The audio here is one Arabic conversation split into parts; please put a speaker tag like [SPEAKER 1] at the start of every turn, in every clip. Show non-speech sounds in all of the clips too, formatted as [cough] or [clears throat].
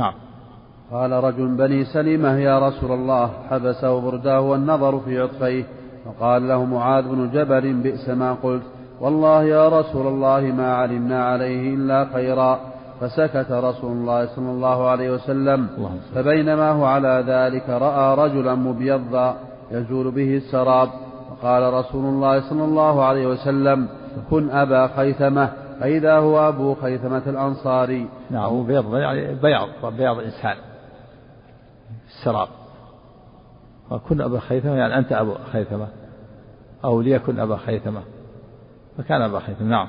[SPEAKER 1] نعم.
[SPEAKER 2] قال رجل بني سلمة يا رسول الله حبسه برداه والنظر في عطفيه فقال له معاذ بن جبل بئس ما قلت. والله يا رسول الله ما علمنا عليه إلا خيرا. فسكت رسول الله صلى الله عليه وسلم. فبينما هو على ذلك رأى رجلا مبيضا يزول به السراب. فقال رسول الله صلى الله عليه وسلم كن أبا خيثمة. فإذا هو أبو خيثمة الأنصاري.
[SPEAKER 1] نعم بيض يعني بياض بياض إنسان السراب. وكن أبا خيثمة يعني أنت أبو خيثمة أو ليكن أبا خيثمة. فكان أبا خيثمة نعم.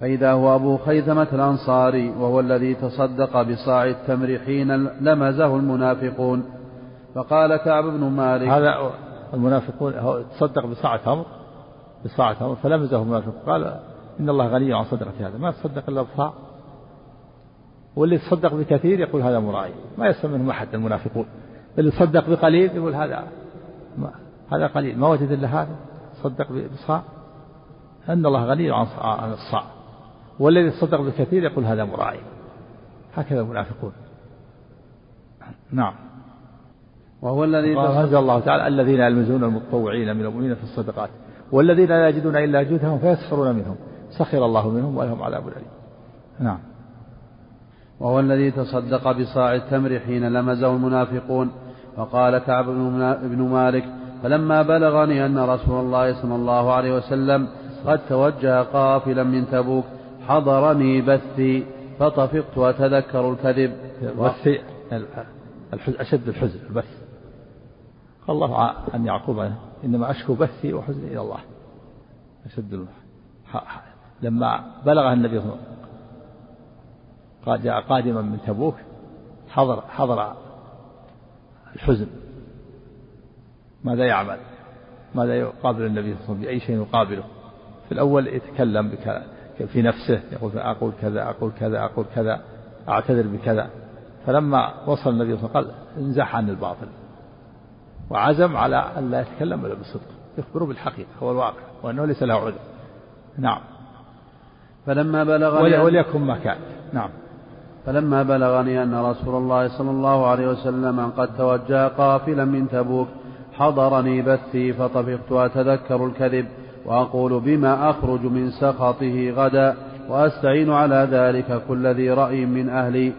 [SPEAKER 2] فإذا هو أبو خيثمة الأنصاري وهو الذي تصدق بصاع التمر حين لمزه المنافقون. فقال كعب بن مالك
[SPEAKER 1] هذا المنافقون تصدق بصاع تمر بصاع تمر فلمزه المنافق قال إن الله غني عن صدقة هذا. ما تصدق إلا بصاع واللي تصدق بكثير يقول هذا مرائي. ما يسمى منهم أحد المنافقون. اللي تصدق بقليل يقول هذا ما هذا قليل. ما وجد إلا هذا. صدق بصاع أن الله غني عن الصاع والذي تصدق بكثير يقول هذا مرائي. هكذا المنافقون. نعم.
[SPEAKER 2] وهو الذي
[SPEAKER 1] أنزل الله تعالى الذين يلمزون المتطوعين من المؤمنين في الصدقات. والذين لا يجدون إلا جهدهم فيسخرون منهم. سخر الله منهم ولهم عذاب أليم. نعم.
[SPEAKER 2] وهو الذي تصدق بصاع التمر حين لمزه المنافقون. وقال كعب بن مالك فلما بلغني أن رسول الله صلى الله عليه وسلم قد توجه قافلا من تبوك حضرني بثي فطفقت أتذكر الكذب.
[SPEAKER 1] بثي أشد الحزن البث. قال الله عن يعقوب إنما أشكو بثي وحزني إلى الله. أشد لما بلغ النبي صلى الله عليه وسلم جاء قادما من تبوك حضر حضر الحزن. ماذا يعمل؟ ماذا يقابل النبي صلى الله عليه وسلم؟ بأي شيء يقابله؟ في الأول يتكلم في نفسه يقول أقول كذا أقول كذا أقول كذا أعتذر بكذا. فلما وصل النبي صلى الله عليه وسلم قال انزح عن الباطل. وعزم على أن لا يتكلم إلا بالصدق. يخبره بالحقيقة هو الواقع وأنه ليس له عذر نعم.
[SPEAKER 2] فلما بلغني
[SPEAKER 1] وليكن ما كان. نعم.
[SPEAKER 2] فلما بلغني أن رسول الله صلى الله عليه وسلم قد توجه قافلا من تبوك حضرني بثي فطفقت أتذكر الكذب وأقول بما أخرج من سخطه غدا وأستعين على ذلك كل ذي رأي من أهلي.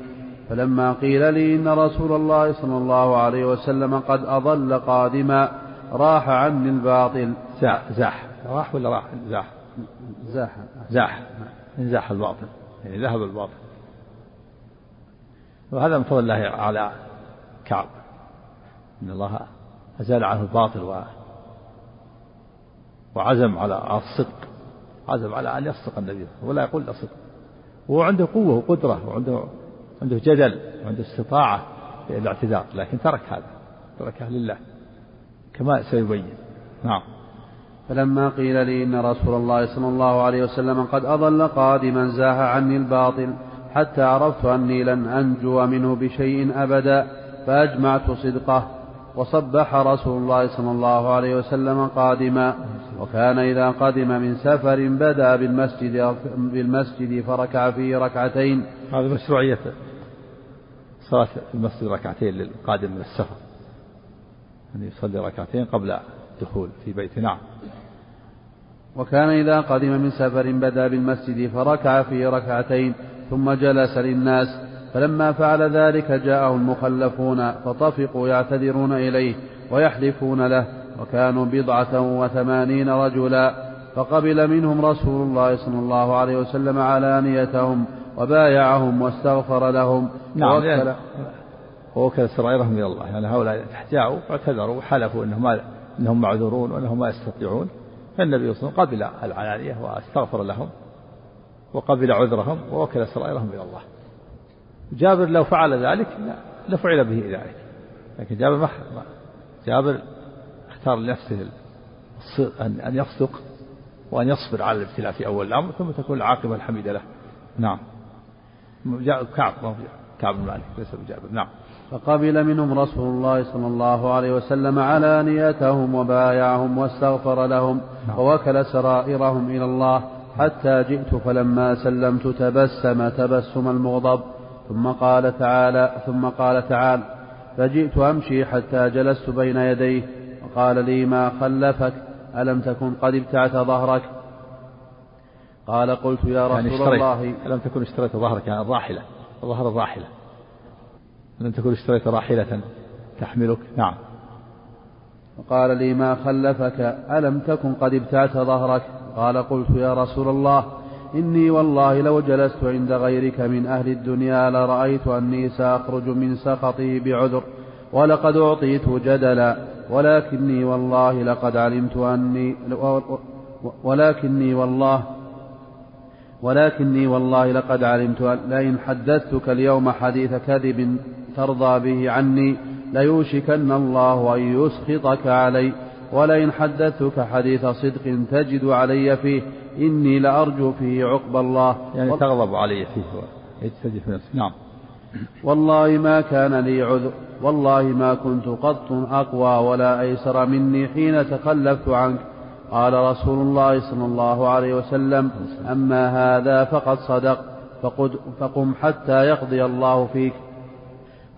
[SPEAKER 2] فلما قيل لي إن رسول الله صلى الله عليه وسلم قد أضل قادما راح عني الباطل.
[SPEAKER 1] زاح. راح ولا راح؟ زاح.
[SPEAKER 2] زاح
[SPEAKER 1] زاح زاح الباطل. يعني ذهب الباطل. وهذا من فضل الله على كعب. إن الله أزال عنه الباطل و وعزم على الصدق. عزم على أن يصدق النبي. ولا يقول إلا صدق. وهو عنده قوة وقدرة وعنده عنده جدل وعنده استطاعة في الاعتذار. لكن ترك هذا. تركه لله. كما سيبين. نعم.
[SPEAKER 2] فلما قيل لي إن رسول الله صلى الله عليه وسلم قد أضل قادما زاح عني الباطل حتى عرفت أني لن أنجو منه بشيء أبدا فأجمعت صدقه وصبح رسول الله صلى الله عليه وسلم قادما. وكان إذا قدم من سفر بدا بالمسجد بالمسجد فركع فيه ركعتين.
[SPEAKER 1] هذا مشروعية صلاة المسجد ركعتين للقادم من السفر. أن يصلي ركعتين قبل الدخول في بيت نعم.
[SPEAKER 2] وكان إذا قدم من سفر بدا بالمسجد فركع فيه ركعتين ثم جلس للناس فلما فعل ذلك جاءه المخلفون فطفقوا يعتذرون إليه ويحلفون له وكانوا بضعة وثمانين رجلا فقبل منهم رسول الله صلى الله عليه وسلم علانيتهم وبايعهم واستغفر لهم.
[SPEAKER 1] نعم ووكل, ووكل سرائرهم إلى الله يعني هؤلاء جاءوا واعتذروا وحلفوا أنهم أنهم معذورون وأنهم ما يستطيعون. فالنبي صلى الله عليه وسلم قبل العلانية واستغفر لهم وقبل عذرهم ووكل سرائرهم إلى الله. جابر لو فعل ذلك لفعل به ذلك. لكن جابر ما جابر اختار لنفسه أن يصدق وأن يصبر على الابتلاء في أول الأمر ثم تكون العاقبة الحميدة له. نعم. كعب كعب بن مالك ليس بجابر. نعم.
[SPEAKER 2] فقبل منهم رسول الله صلى الله عليه وسلم علانيتهم وبايعهم واستغفر لهم نعم. ووكل سرائرهم إلى الله حتى جئت فلما سلمت تبسم تبسم المغضب. ثم قال تعالى ثم قال تعالى فجئت أمشي حتى جلست بين يديه. وقال لي ما خلفك؟ ألم تكن قد ابتعت ظهرك؟ قال قلت يا رسول يعني الله.
[SPEAKER 1] ألم تكن اشتريت ظهرك؟ يعني الراحلة ظهر الراحلة. ألم تكن اشتريت راحلة تحملك. نعم.
[SPEAKER 2] وقال لي ما خلفك؟ ألم تكن قد ابتعت ظهرك؟ قال قلت يا رسول الله إني والله لو جلست عند غيرك من أهل الدنيا لرأيت أني سأخرج من سخطه بعذر ولقد أعطيت جدلا ولكني والله لقد علمت أني ولكني والله ولكني والله لقد علمت أن لئن حدثتك اليوم حديث كذب ترضى به عني ليوشكن الله أن يسخطك علي. ولئن حدثتك حديث صدق تجد علي فيه. إني لأرجو فيه عقب الله.
[SPEAKER 1] يعني تغضب علي فيه يجتدي في نفسه. نعم.
[SPEAKER 2] والله ما كان لي عذر والله ما كنت قط أقوى ولا أيسر مني حين تخلفت عنك. قال رسول الله صلى الله عليه وسلم أما هذا فقد صدق فقد فقم حتى يقضي الله فيك.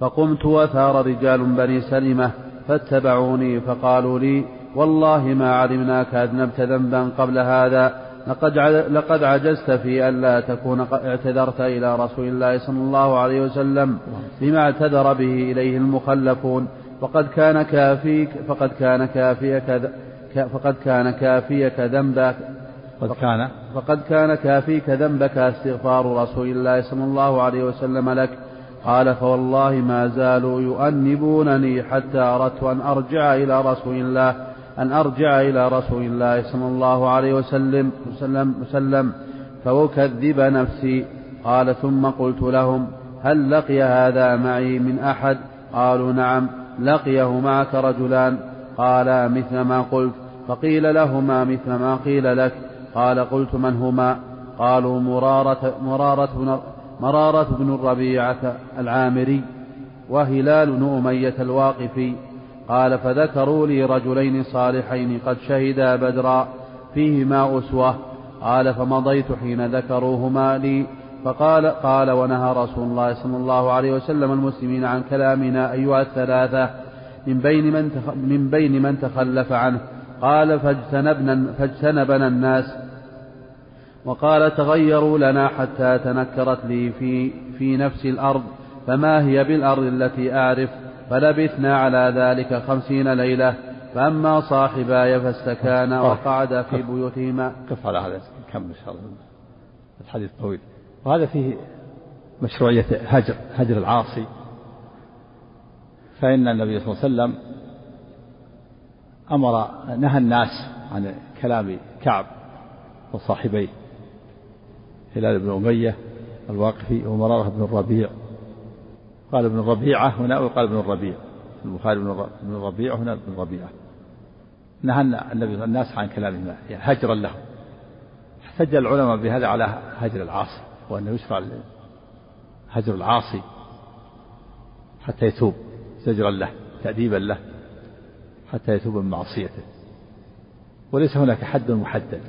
[SPEAKER 2] فقمت وثار رجال بني سلمة فاتبعوني فقالوا لي والله ما علمناك أذنبت ذنبا قبل هذا لقد لقد عجزت في ألا تكون اعتذرت إلى رسول الله صلى الله عليه وسلم بما اعتذر به إليه المخلفون. فقد كان كافيك فقد كان كافيك فقد كان كافيك ذنبك.
[SPEAKER 1] قد كان.
[SPEAKER 2] فقد كان كافيك ذنبك استغفار رسول الله صلى الله عليه وسلم لك. قال فوالله ما زالوا يؤنبونني حتى أردت أن أرجع إلى رسول الله أن أرجع إلى رسول الله صلى الله عليه وسلم وسلم, وسلم فأكذب نفسي. قال ثم قلت لهم هل لقي هذا معي من أحد؟ قالوا نعم لقيه معك رجلان. قالا مثل ما قلت. فقيل لهما مثل ما قيل لك. قال قلت من هما؟ قالوا مرارة, مرارة, مرارة بن الربيعة العامري وهلال بن أمية الواقفي قال فذكروا لي رجلين صالحين قد شهدا بدرا فيهما أسوة. قال فمضيت حين ذكروهما لي فقال قال ونهى رسول الله صلى الله عليه وسلم المسلمين عن كلامنا أيها الثلاثة من بين من من بين من تخلف عنه. قال فاجتنبنا فاجتنبنا الناس وقال تغيروا لنا حتى تنكرت لي في في نفس الأرض فما هي بالأرض التي أعرف؟ فلبثنا على ذلك خمسين ليلة فأما صاحباي فاستكانا وقعدا في بيوتهما.
[SPEAKER 1] كف على هذا كم إن شاء الله. الحديث طويل. وهذا فيه مشروعية هجر هجر العاصي. فإن النبي صلى الله عليه وسلم أمر نهى الناس عن كلام كعب وصاحبيه. هلال بن أمية الواقفي ومرارة بن الربيع. قال ابن الربيعة هنا وقال ابن الربيع. البخاري بن الربيع هنا ابن الربيعة. نهى النبي الناس عن كلامهما يعني هجرا لهم. احتج العلماء بهذا على هجر العاصي وأنه يشرع هجر العاصي حتى يتوب زجرا له تأديبا له حتى يتوب من معصيته. وليس هناك حد محدد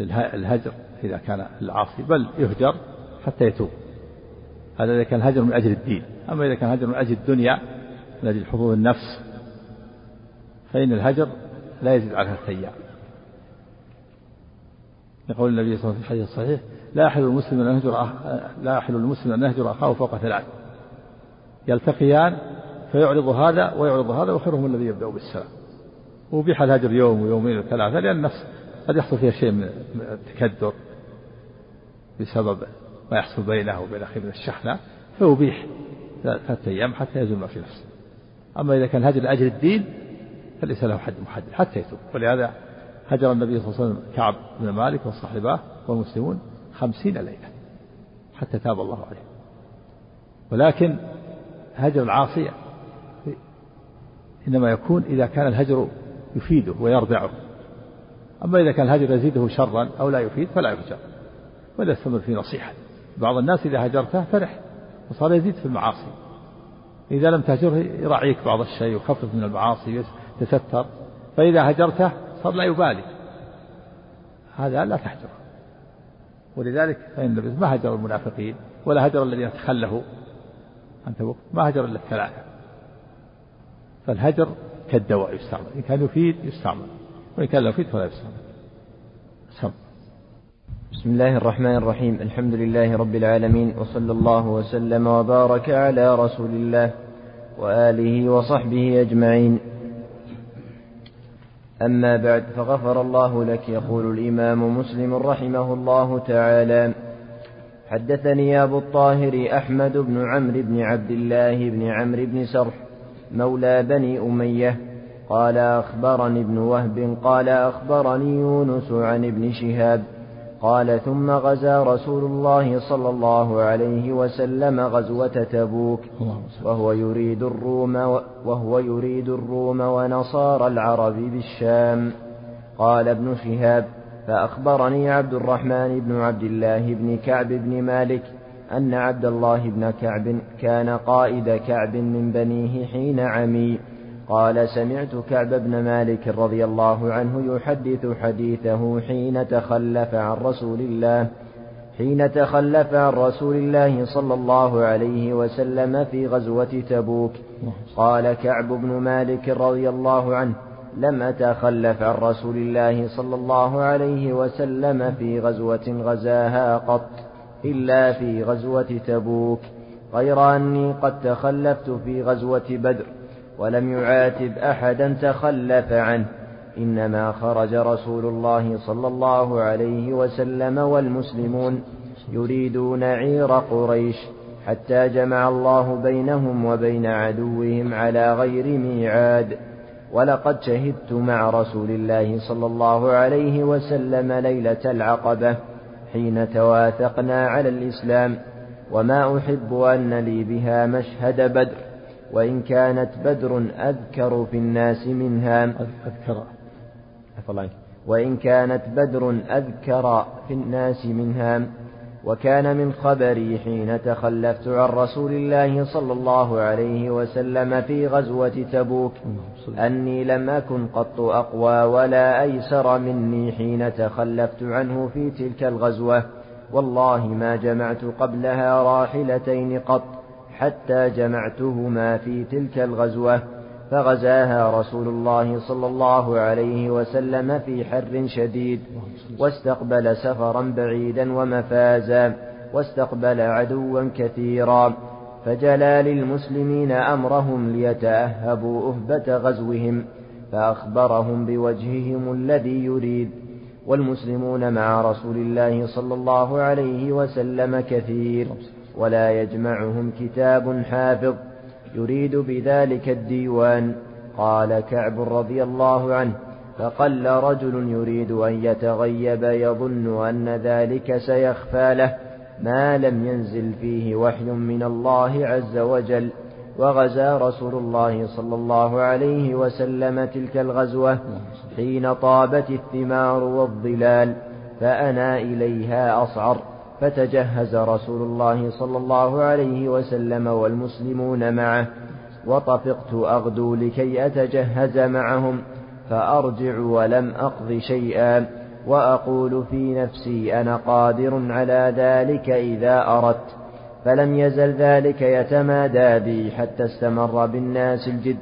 [SPEAKER 1] للهجر. إذا كان العاصي بل يهجر حتى يتوب. هذا إذا كان الهجر من أجل الدين. أما إذا كان الهجر من أجل الدنيا من أجل حظوظ النفس فإن الهجر لا يزيد على أيام يقول النبي صلى الله عليه وسلم في الحديث الصحيح لا يحل المسلم أن يهجر لا يحل المسلم أن يهجر أخاه فوق ثلاث. يلتقيان فيعرض هذا ويعرض هذا وخيرهم الذي يبدأ بالسلام. وبيح الهجر يوم ويومين وثلاثة لأن النفس قد يحصل فيها شيء من التكدر. بسبب ما يحصل بينه وبين أخيه من الشحنة فيبيح ثلاثة أيام حتى يزول ما في نفسه. أما إذا كان هجر لأجل الدين فليس له حد محدد حتى يتوب. ولهذا هجر النبي صلى الله عليه وسلم كعب بن مالك وصاحباه والمسلمون خمسين ليلة حتى تاب الله عليه. ولكن هجر العاصية إنما يكون إذا كان الهجر يفيده ويرضعه أما إذا كان الهجر يزيده شرا أو لا يفيد فلا يهجر. ولا يستمر في نصيحة. بعض الناس إذا هجرته فرح وصار يزيد في المعاصي. إذا لم تهجره يراعيك بعض الشيء ويخفف من المعاصي يتستر فإذا هجرته صار لا يبالي. هذا لا تهجره. ولذلك فإن النبي ما هجر المنافقين ولا هجر الذين تخلفوا. عن تبوك ما هجر إلا الثلاثة. فالهجر كالدواء يستعمل. إن كان يفيد يستعمل وإن كان لا يفيد فلا يستعمل. سم.
[SPEAKER 3] بسم الله الرحمن الرحيم. الحمد لله رب العالمين وصلى الله وسلم وبارك على رسول الله وآله وصحبه أجمعين. أما بعد فغفر الله لك يقول الإمام مسلم رحمه الله تعالى حدثني أبو الطاهر أحمد بن عمرو بن عبد الله بن عمرو بن سرح مولى بني أمية قال أخبرني ابن وهب قال أخبرني يونس عن ابن شهاب قال ثم غزا رسول الله صلى الله عليه وسلم غزوة تبوك وهو يريد الروم وهو يريد الروم ونصارى العرب بالشام. قال ابن شهاب فأخبرني عبد الرحمن بن عبد الله بن كعب بن مالك أن عبد الله بن كعب كان قائد كعب من بنيه حين عمي. قال سمعت كعب بن مالك رضي الله عنه يحدث حديثه حين تخلف عن رسول الله حين تخلف عن رسول الله صلى الله عليه وسلم في غزوة تبوك. قال كعب بن مالك رضي الله عنه لم أتخلف عن رسول الله صلى الله عليه وسلم في غزوة غزاها قط إلا في غزوة تبوك. غير أني قد تخلفت في غزوة بدر. ولم يعاتب أحدا تخلف عنه. إنما خرج رسول الله صلى الله عليه وسلم والمسلمون يريدون عير قريش حتى جمع الله بينهم وبين عدوهم على غير ميعاد. ولقد شهدت مع رسول الله صلى الله عليه وسلم ليلة العقبة حين تواثقنا على الإسلام. وما أحب أن لي بها مشهد بدر. وإن كانت بدر أذكر في الناس منها.
[SPEAKER 1] أذكر.
[SPEAKER 3] وإن كانت بدر أذكر في الناس منها. وكان من خبري حين تخلفت عن رسول الله صلى الله عليه وسلم في غزوة تبوك. أني لم أكن قط أقوى ولا أيسر مني حين تخلفت عنه في تلك الغزوة. والله ما جمعت قبلها راحلتين قط. حتى جمعتهما في تلك الغزوة فغزاها رسول الله صلى الله عليه وسلم في حر شديد واستقبل سفرا بعيدا ومفازا واستقبل عدوا كثيرا فجلى للمسلمين أمرهم ليتأهبوا أهبة غزوهم فأخبرهم بوجههم الذي يريد والمسلمون مع رسول الله صلى الله عليه وسلم كثير. ولا يجمعهم كتاب حافظ يريد بذلك الديوان. قال كعب رضي الله عنه فقل رجل يريد أن يتغيب يظن أن ذلك سيخفى له ما لم ينزل فيه وحي من الله عز وجل. وغزا رسول الله صلى الله عليه وسلم تلك الغزوة حين طابت الثمار والظلال فأنا إليها أصعر. فتجهز رسول الله صلى الله عليه وسلم والمسلمون معه وطفقت أغدو لكي أتجهز معهم فأرجع ولم أقض شيئا وأقول في نفسي أنا قادر على ذلك إذا أردت فلم يزل ذلك يتمادى بي حتى استمر بالناس الجد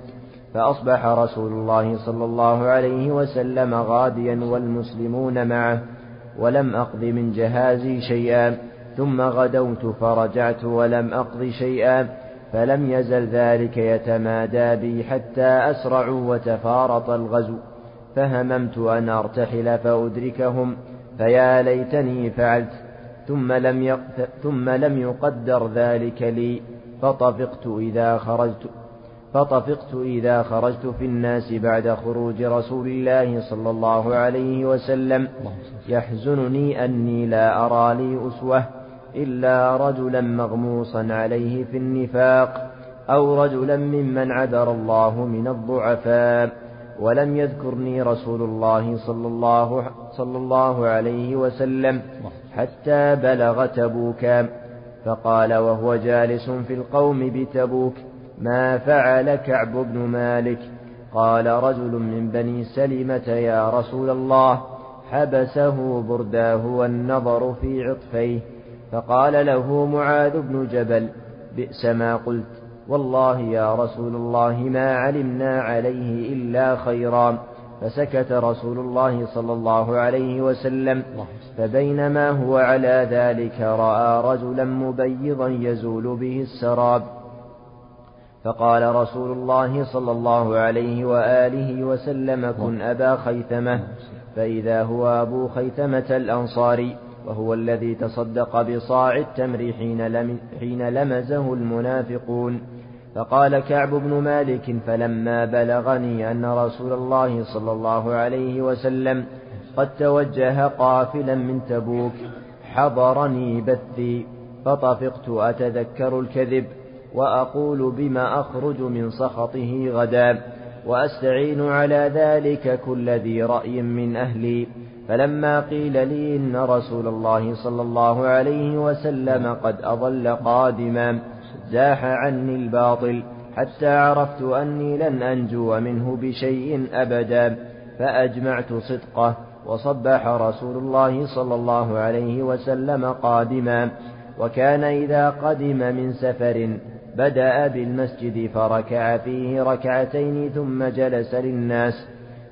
[SPEAKER 3] فأصبح رسول الله صلى الله عليه وسلم غاديا والمسلمون معه. ولم أقض من جهازي شيئا ثم غدوت فرجعت ولم أقض شيئا فلم يزل ذلك يتمادى بي حتى أسرعوا وتفارط الغزو. فهممت أن أرتحل فأدركهم فيا ليتني فعلت ثم لم ثم لم يقدر ذلك لي فطفقت إذا خرجت. فطفقت إذا خرجت في الناس بعد خروج رسول الله صلى الله عليه وسلم. يحزنني أني لا أرى لي أسوة إلا رجلا مغموصا عليه في النفاق أو رجلا ممن عذر الله من الضعفاء. ولم يذكرني رسول الله صلى الله, صلى الله عليه وسلم حتى بلغ تبوكا فقال وهو جالس في القوم بتبوك. ما فعل كعب بن مالك. قال رجل من بني سلمة يا رسول الله حبسه برداه والنظر في عطفيه. فقال له معاذ بن جبل بئس ما قلت. والله يا رسول الله ما علمنا عليه إلا خيرا. فسكت رسول الله صلى الله عليه وسلم. فبينما هو على ذلك رأى رجلا مبيضا يزول به السراب. فقال رسول الله صلى الله عليه وآله وسلم كن أبا خيثمة فإذا هو أبو خيثمة الأنصاري وهو الذي تصدق بصاع التمر حين, لم حين لمزه المنافقون. فقال كعب بن مالك فلما بلغني أن رسول الله صلى الله عليه وسلم قد توجه قافلا من تبوك حضرني بثي فطفقت أتذكر الكذب. وأقول بما أخرج من سخطه غدا وأستعين على ذلك كل ذي رأي من أهلي. فلما قيل لي إن رسول الله صلى الله عليه وسلم قد أضل قادما زاح عني الباطل حتى عرفت أني لن أنجو منه بشيء أبدا. فأجمعت صدقه وصبح رسول الله صلى الله عليه وسلم قادما. وكان إذا قدم من سفر بدأ بالمسجد فركع فيه ركعتين ثم جلس للناس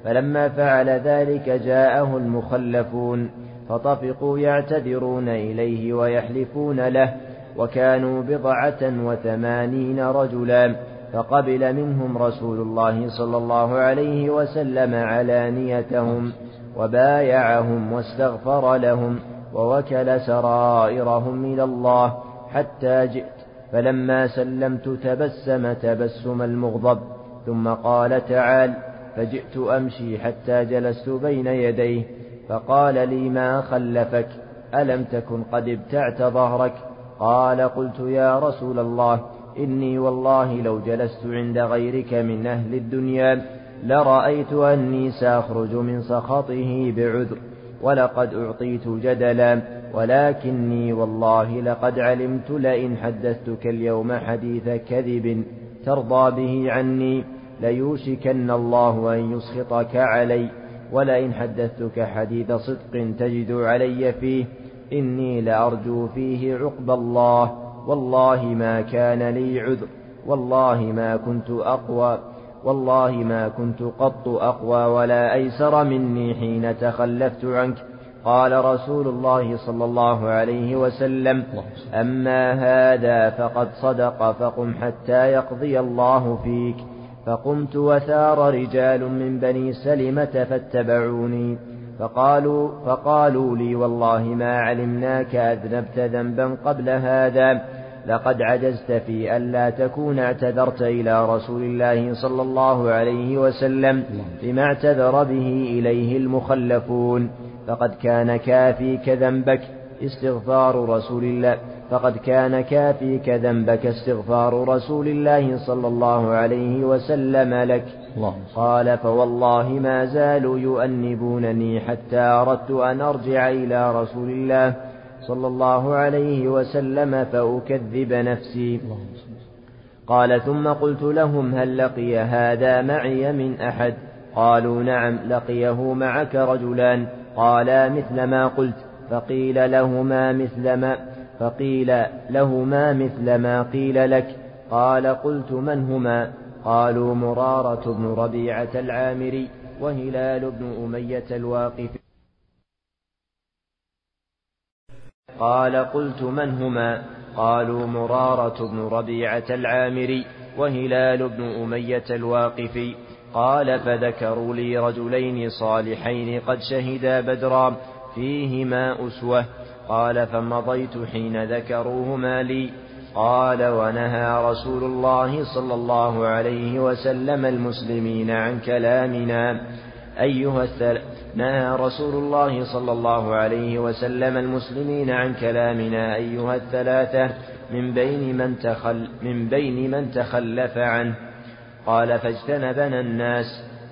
[SPEAKER 3] فلما فعل ذلك جاءه المخلفون فطفقوا يعتذرون إليه ويحلفون له وكانوا بضعة وثمانين رجلا فقبل منهم رسول الله صلى الله عليه وسلم علانيتهم وبايعهم واستغفر لهم ووكل سرائرهم إلى الله حتى جئت فلما سلمت تبسم تبسم المغضب ثم قال تعال فجئت أمشي حتى جلست بين يديه فقال لي ما خلفك؟ ألم تكن قد ابتعت ظهرك؟ قال قلت يا رسول الله إني والله لو جلست عند غيرك من أهل الدنيا لرأيت أني سأخرج من سخطه بعذر ولقد أعطيت جدلا ولكني والله لقد علمت لئن حدثتك اليوم حديث كذب ترضى به عني ليوشكن الله أن يسخطك علي ولئن حدثتك حديث صدق تجد علي فيه إني لأرجو فيه عقب الله والله ما كان لي عذر والله ما كنت أقوى والله ما كنت قط أقوى ولا أيسر مني حين تخلفت عنك قال رسول الله صلى الله عليه وسلم أما هذا فقد صدق فقم حتى يقضي الله فيك. فقمت وثار رجال من بني سلمة فاتبعوني. فقالوا, فقالوا لي والله ما علمناك أذنبت ذنبا قبل هذا لقد عجزت في ألا تكون اعتذرت إلى رسول الله صلى الله عليه وسلم بما اعتذر به إليه المخلفون. فقد كان كافيك ذنبك استغفار رسول الله. فقد كان كافيك ذنبك استغفار رسول الله صلى الله عليه وسلم لك. قال فوالله ما زالوا يؤنبونني حتى أردت أن أرجع إلى رسول الله صلى الله عليه وسلم فأكذب نفسي. قال ثم قلت لهم هل لقي هذا معي من أحد؟ قالوا نعم لقيه معك رجلان. قالا مثل ما قلت فقيل لهما مثل ما فقيل لهما مثل ما قيل لك. قال قلت من هما؟ قالوا مرارة بن ربيعة العامري وهلال بن أمية الواقفي قال قلت من هما؟ قالوا مرارة بن ربيعة العامري وهلال بن أمية الواقفي قال فذكروا لي رجلين صالحين قد شهدا بدرا فيهما أسوة. قال فمضيت حين ذكروهما لي. قال ونهى رسول الله صلى الله عليه وسلم المسلمين عن كلامنا. أيها. نهى رسول الله صلى الله عليه وسلم المسلمين عن كلامنا أيها الثلاثة من بين من تخل من بين من تخلف عنه. قال فاجتنبنا الناس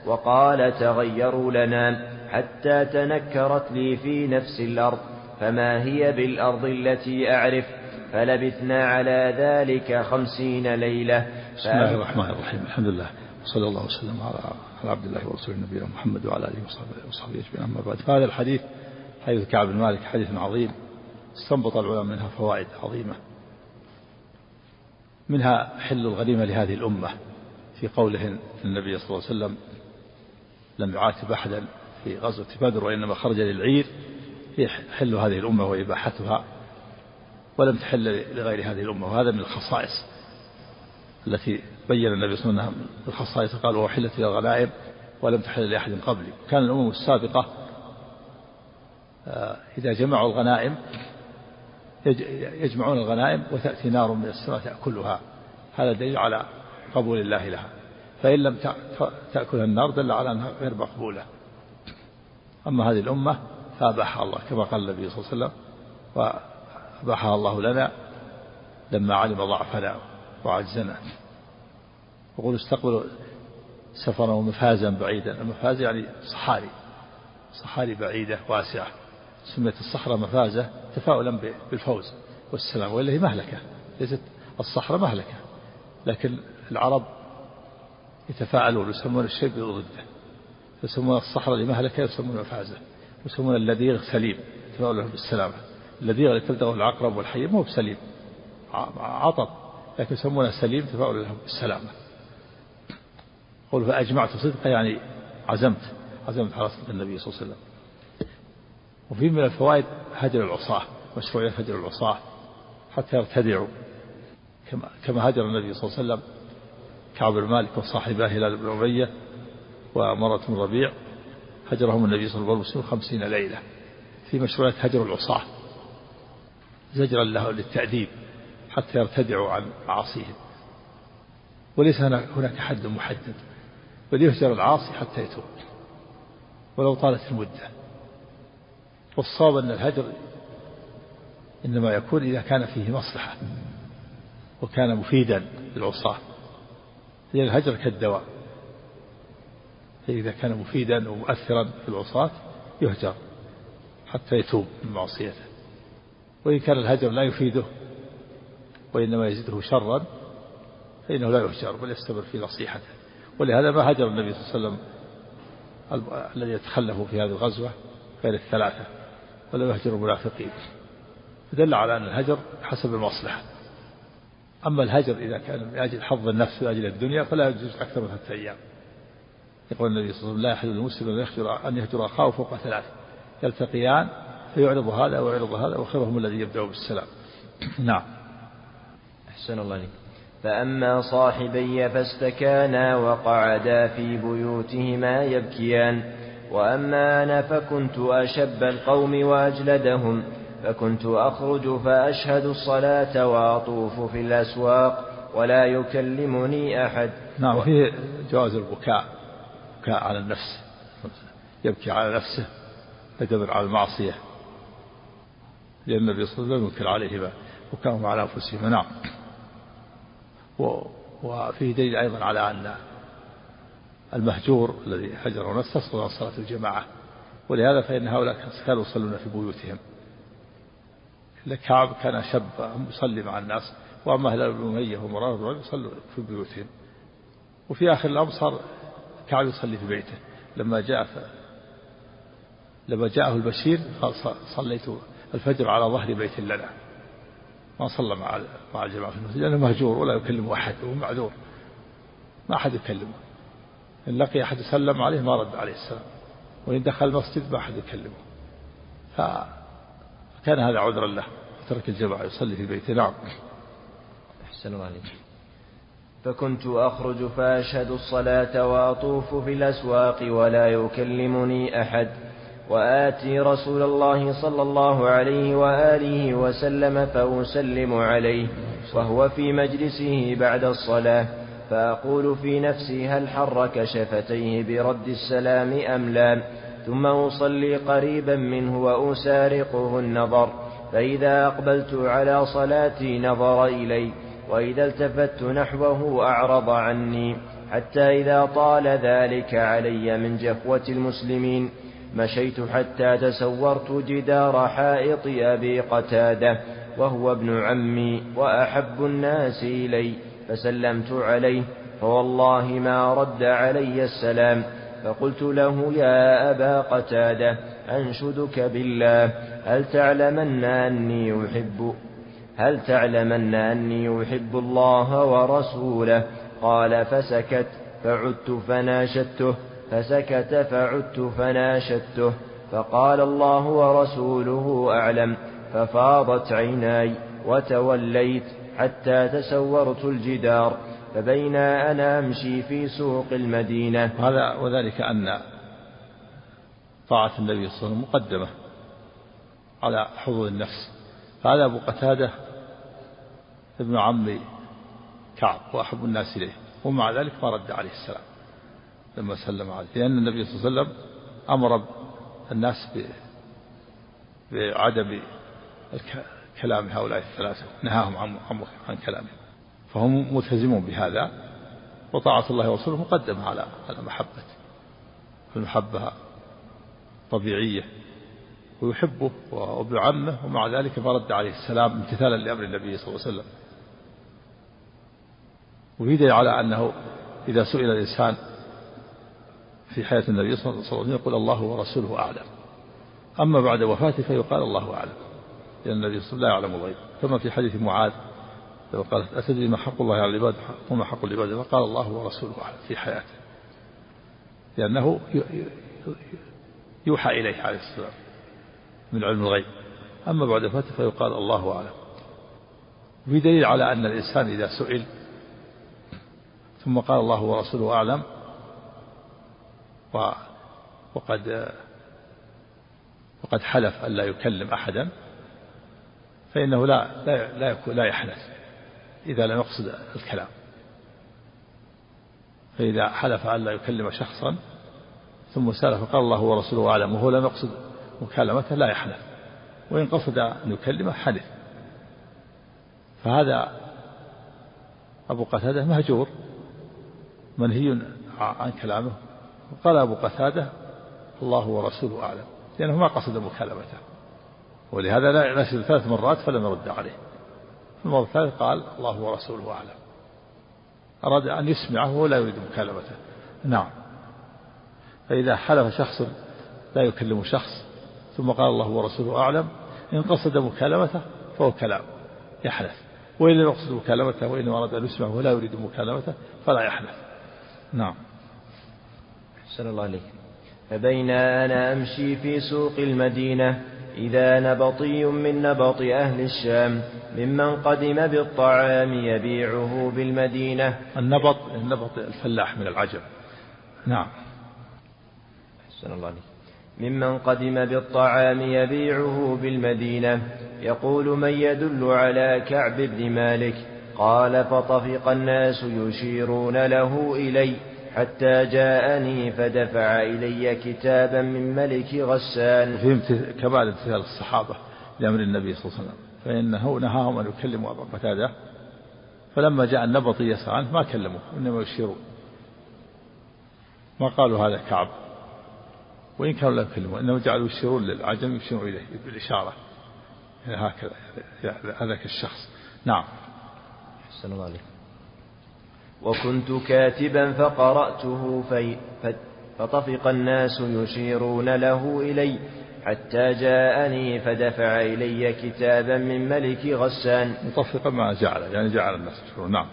[SPEAKER 3] وقال تغيروا لنا حتى تنكرت لي في نفس الأرض فما هي بالأرض التي أعرف؟ فلبثنا على ذلك خمسين ليلة.
[SPEAKER 1] بسم الله الرحمن الرحيم. الحمد لله. صلى الله وسلم على عبد الله ورسوله نبينا محمد وعلى آله وصحبه أجمعين. أما بعد فهذا الحديث حديث كعب بن مالك حديث عظيم استنبط العلماء منها فوائد عظيمة منها حل الغنيمة لهذه الأمة. في قوله النبي صلى الله عليه وسلم لم يعاتب أحدا في غزوة بدر وإنما خرج للعير هي حل هذه الأمة وإباحتها ولم تحل لغير هذه الأمة. وهذا من الخصائص التي بين النبي صلى الله عليه وسلم الخصائص. قال وحلت إلى الغنائم ولم تحل لأحد قبلي. كان الأمم السابقة آه، إذا جمعوا الغنائم يجمعون الغنائم وتأتي نار من السماء تأكلها. هذا دليل على قبول الله لها. فإن لم تأكلها النار دل على أنها غير مقبولة. أما هذه الأمة فأباحها الله كما قال النبي صلى الله عليه وسلم وأباحها الله لنا لما علم ضعفنا وعجزنا يقول استقبلوا سفرا ومفازا بعيدا. المفاز يعني صحاري. صحاري بعيدة واسعة. سميت الصحراء مفازة تفاؤلا بالفوز والسلام وإلا هي مهلكة. ليست الصحراء مهلكة. لكن العرب يتفاعلون يسمون الشيء بضده يسمون الصحراء لمهلكة يسمون مفازة يسمون اللذيغ سليم تفاؤلا بالسلامة اللذيغ اللي تلدغه العقرب والحي مو بسليم عطب لكن يسمونه سليم تفاؤلا له بالسلامة قل فأجمعت صدقا يعني عزمت عزمت على صدق النبي صلى الله عليه وسلم. وفي من الفوائد هجر العصاة مشروعية هجر العصاة حتى يرتدعوا كما كما هجر النبي صلى الله عليه وسلم كعب بن مالك وصاحبه هلال بن أمية ومرة بن ربيع هجرهم النبي صلى الله عليه وسلم خمسين ليلة في مشروعية هجر العصاة. زجرا له للتأديب حتى يرتدعوا عن معاصيهم. وليس هناك حد محدد بل يهجر العاصي حتى يتوب ولو طالت المدة. والصواب أن الهجر إنما يكون إذا كان فيه مصلحة وكان مفيدا للعصاة. لأن الهجر كالدواء. فإذا كان مفيدا ومؤثرا في العصاة يهجر حتى يتوب من معصيته. وإن كان الهجر لا يفيده وإنما يزيده شرا فإنه لا يهجر بل يستمر في نصيحته. ولهذا ما هجر النبي صلى الله عليه وسلم الذي يتخلفوا في هذه الغزوة غير الثلاثة ولا يهجر المنافقين. فدل على أن الهجر حسب المصلحة. أما الهجر إذا كان من أجل حظ النفس من أجل الدنيا فلا يجوز أكثر من ثلاثة أيام. يقول النبي صلى الله عليه وسلم لا يحل المسلم أن يهجر أن يهجر أخاه فوق ثلاث يلتقيان فيعرض هذا ويعرض هذا وخيرهم الذي يبدأ بالسلام. [clears throat] نعم.
[SPEAKER 3] أحسن الله عليك فأما صاحبي فاستكانا وقعدا في بيوتهما يبكيان. وأما أنا فكنت أشب القوم وأجلدهم. فكنت أخرج فأشهد الصلاة وأطوف في الأسواق ولا يكلمني أحد.
[SPEAKER 1] نعم وفيه جواز البكاء بكاء على النفس. يبكي على نفسه يدبر على المعصية. لأن النبي صلى الله عليه وسلم ينكر عليه بكاءهم على أنفسهم. نعم. وفيه دليل أيضا على أن المهجور الذي هجر نفسه تصل صلاة الجماعة. ولهذا فإن هؤلاء كانوا يصلون في بيوتهم. كعب كان شاب يصلي مع الناس وأما هلال بن أمية ومرار بن يصلوا في بيوتهم. وفي آخر الأمر صار كعب يصلي في بيته. لما جاء لما جاءه البشير قال صليت الفجر على ظهر بيت لنا. ما صلى مع مع الجماعة في المسجد لأنه مهجور ولا يكلمه أحد وهو معذور. ما أحد يكلمه. إن لقي أحد سلم عليه ما رد عليه السلام. وإن دخل المسجد ما أحد يكلمه. فكان هذا عذرا له. ترك الجماعة يصلي في بيته. نعم.
[SPEAKER 3] أحسن الله عليك. فكنت أخرج فأشهد الصلاة وأطوف في الأسواق ولا يكلمني أحد. وآتي رسول الله صلى الله عليه وآله وسلم فأسلم عليه. وهو في مجلسه بعد الصلاة. فأقول في نفسي هل حرك شفتيه برد السلام أم لا. ثم أصلي قريبا منه وأسارقه النظر فإذا أقبلت على صلاتي نظر إلي وإذا التفت نحوه أعرض عني حتى إذا طال ذلك علي من جفوة المسلمين. مشيت حتى تسورت جدار حائط أبي قتادة وهو ابن عمي وأحب الناس إلي فسلمت عليه فوالله ما رد علي السلام. فقلت له يا أبا قتادة أنشدك بالله هل تعلمن أني أحب هل تعلمن أني أحب الله ورسوله؟ قال فسكت فعدت فناشدته فسكت فعدت فناشدته فقال الله ورسوله أعلم ففاضت عيناي وتوليت حتى تسورت الجدار. فبينا أنا أمشي في سوق المدينة
[SPEAKER 1] هذا وذلك أن طاعة النبي صلى الله عليه وسلم مقدمة على حظوظ النفس. فهذا أبو قتادة ابن عم كعب وأحب الناس إليه ومع ذلك ما رد عليه السلام لما سلم عليه. لأن النبي صلى الله عليه وسلم أمر الناس بعدم كلام هؤلاء الثلاثة نهاهم عن عن كلامهم. فهم ملتزمون بهذا وطاعة الله ورسوله مقدمة على على محبة المحبة طبيعية ويحبه وابن عمه ومع ذلك فرد عليه السلام امتثالا لأمر النبي صلى الله عليه وسلم. وفي على أنه إذا سئل الإنسان في حياة النبي صلى الله عليه وسلم يقول الله ورسوله أعلم. أما بعد وفاته فيقال الله أعلم لأن النبي صلى الله عليه وسلم لا يعلم الغيب. كما في حديث معاذ لو قالت أتدري ما حق الله على العباد؟ وما حق العباد؟ فقال الله ورسوله أعلم في حياته. لأنه يوحى إليه عليه السلام من علم الغيب. أما بعد وفاته فيقال الله أعلم. في دليل على أن الإنسان إذا سئل ثم قال الله ورسوله أعلم وقد وقد حلف ألا يكلم أحدا فإنه لا لا لا, لا يحنث إذا لم يقصد الكلام. فإذا حلف ألا يكلم شخصا ثم سأل فقال الله ورسوله أعلم وهو لم يقصد مكالمته لا يحنث وإن قصد أن يكلمه حنث فهذا أبو قتادة مهجور منهي عن كلامه. قال أبو قتادة الله ورسوله أعلم. لأنه ما قصد مكالمته. ولهذا لا ثلاث مرات فلم يرد عليه. المرة الثالثة قال الله ورسوله أعلم. أراد أن يسمعه ولا يريد مكالمته. نعم. فإذا حلف شخص لا يكلم شخص ثم قال الله ورسوله أعلم إن قصد مكالمته فهو كلام يحلف. وإن لم يقصد مكالمته وإن أراد أن يسمعه ولا يريد مكالمته فلا يحلف. نعم.
[SPEAKER 3] أحسن الله عليك فبين أنا أمشي في سوق المدينة. إذا نبطي من نبط أهل الشام ممن قدم بالطعام يبيعه بالمدينة.
[SPEAKER 1] النبط النبط الفلاح من العجم. نعم.
[SPEAKER 3] أحسن الله عليك. ممن قدم بالطعام يبيعه بالمدينة. يقول من يدل على كعب بن مالك؟ قال فطفق الناس يشيرون له إلي. حتى جاءني فدفع إلي كتابا من ملك غسان.
[SPEAKER 1] في كمال امتثال الصحابة لأمر النبي صلى الله عليه وسلم. فإنه نهاهم أن يكلموا أبا قتادة. فلما جاء النبطي يسأل عنه ما كلموه إنما يشيرون ما قالوا هذا كعب. وإن كانوا لا يكلمون إنما جعلوا يشيرون للعجم يشيرون إليه بالإشارة. هكذا هذاك الشخص. نعم.
[SPEAKER 3] أحسن الله عليك وكنت كاتبا فقرأته في فطفق الناس يشيرون له إلي حتى جاءني فدفع إلي كتابا من ملك غسان.
[SPEAKER 1] مطفقا ما جعل يعني جعل الناس يشيرون نعم.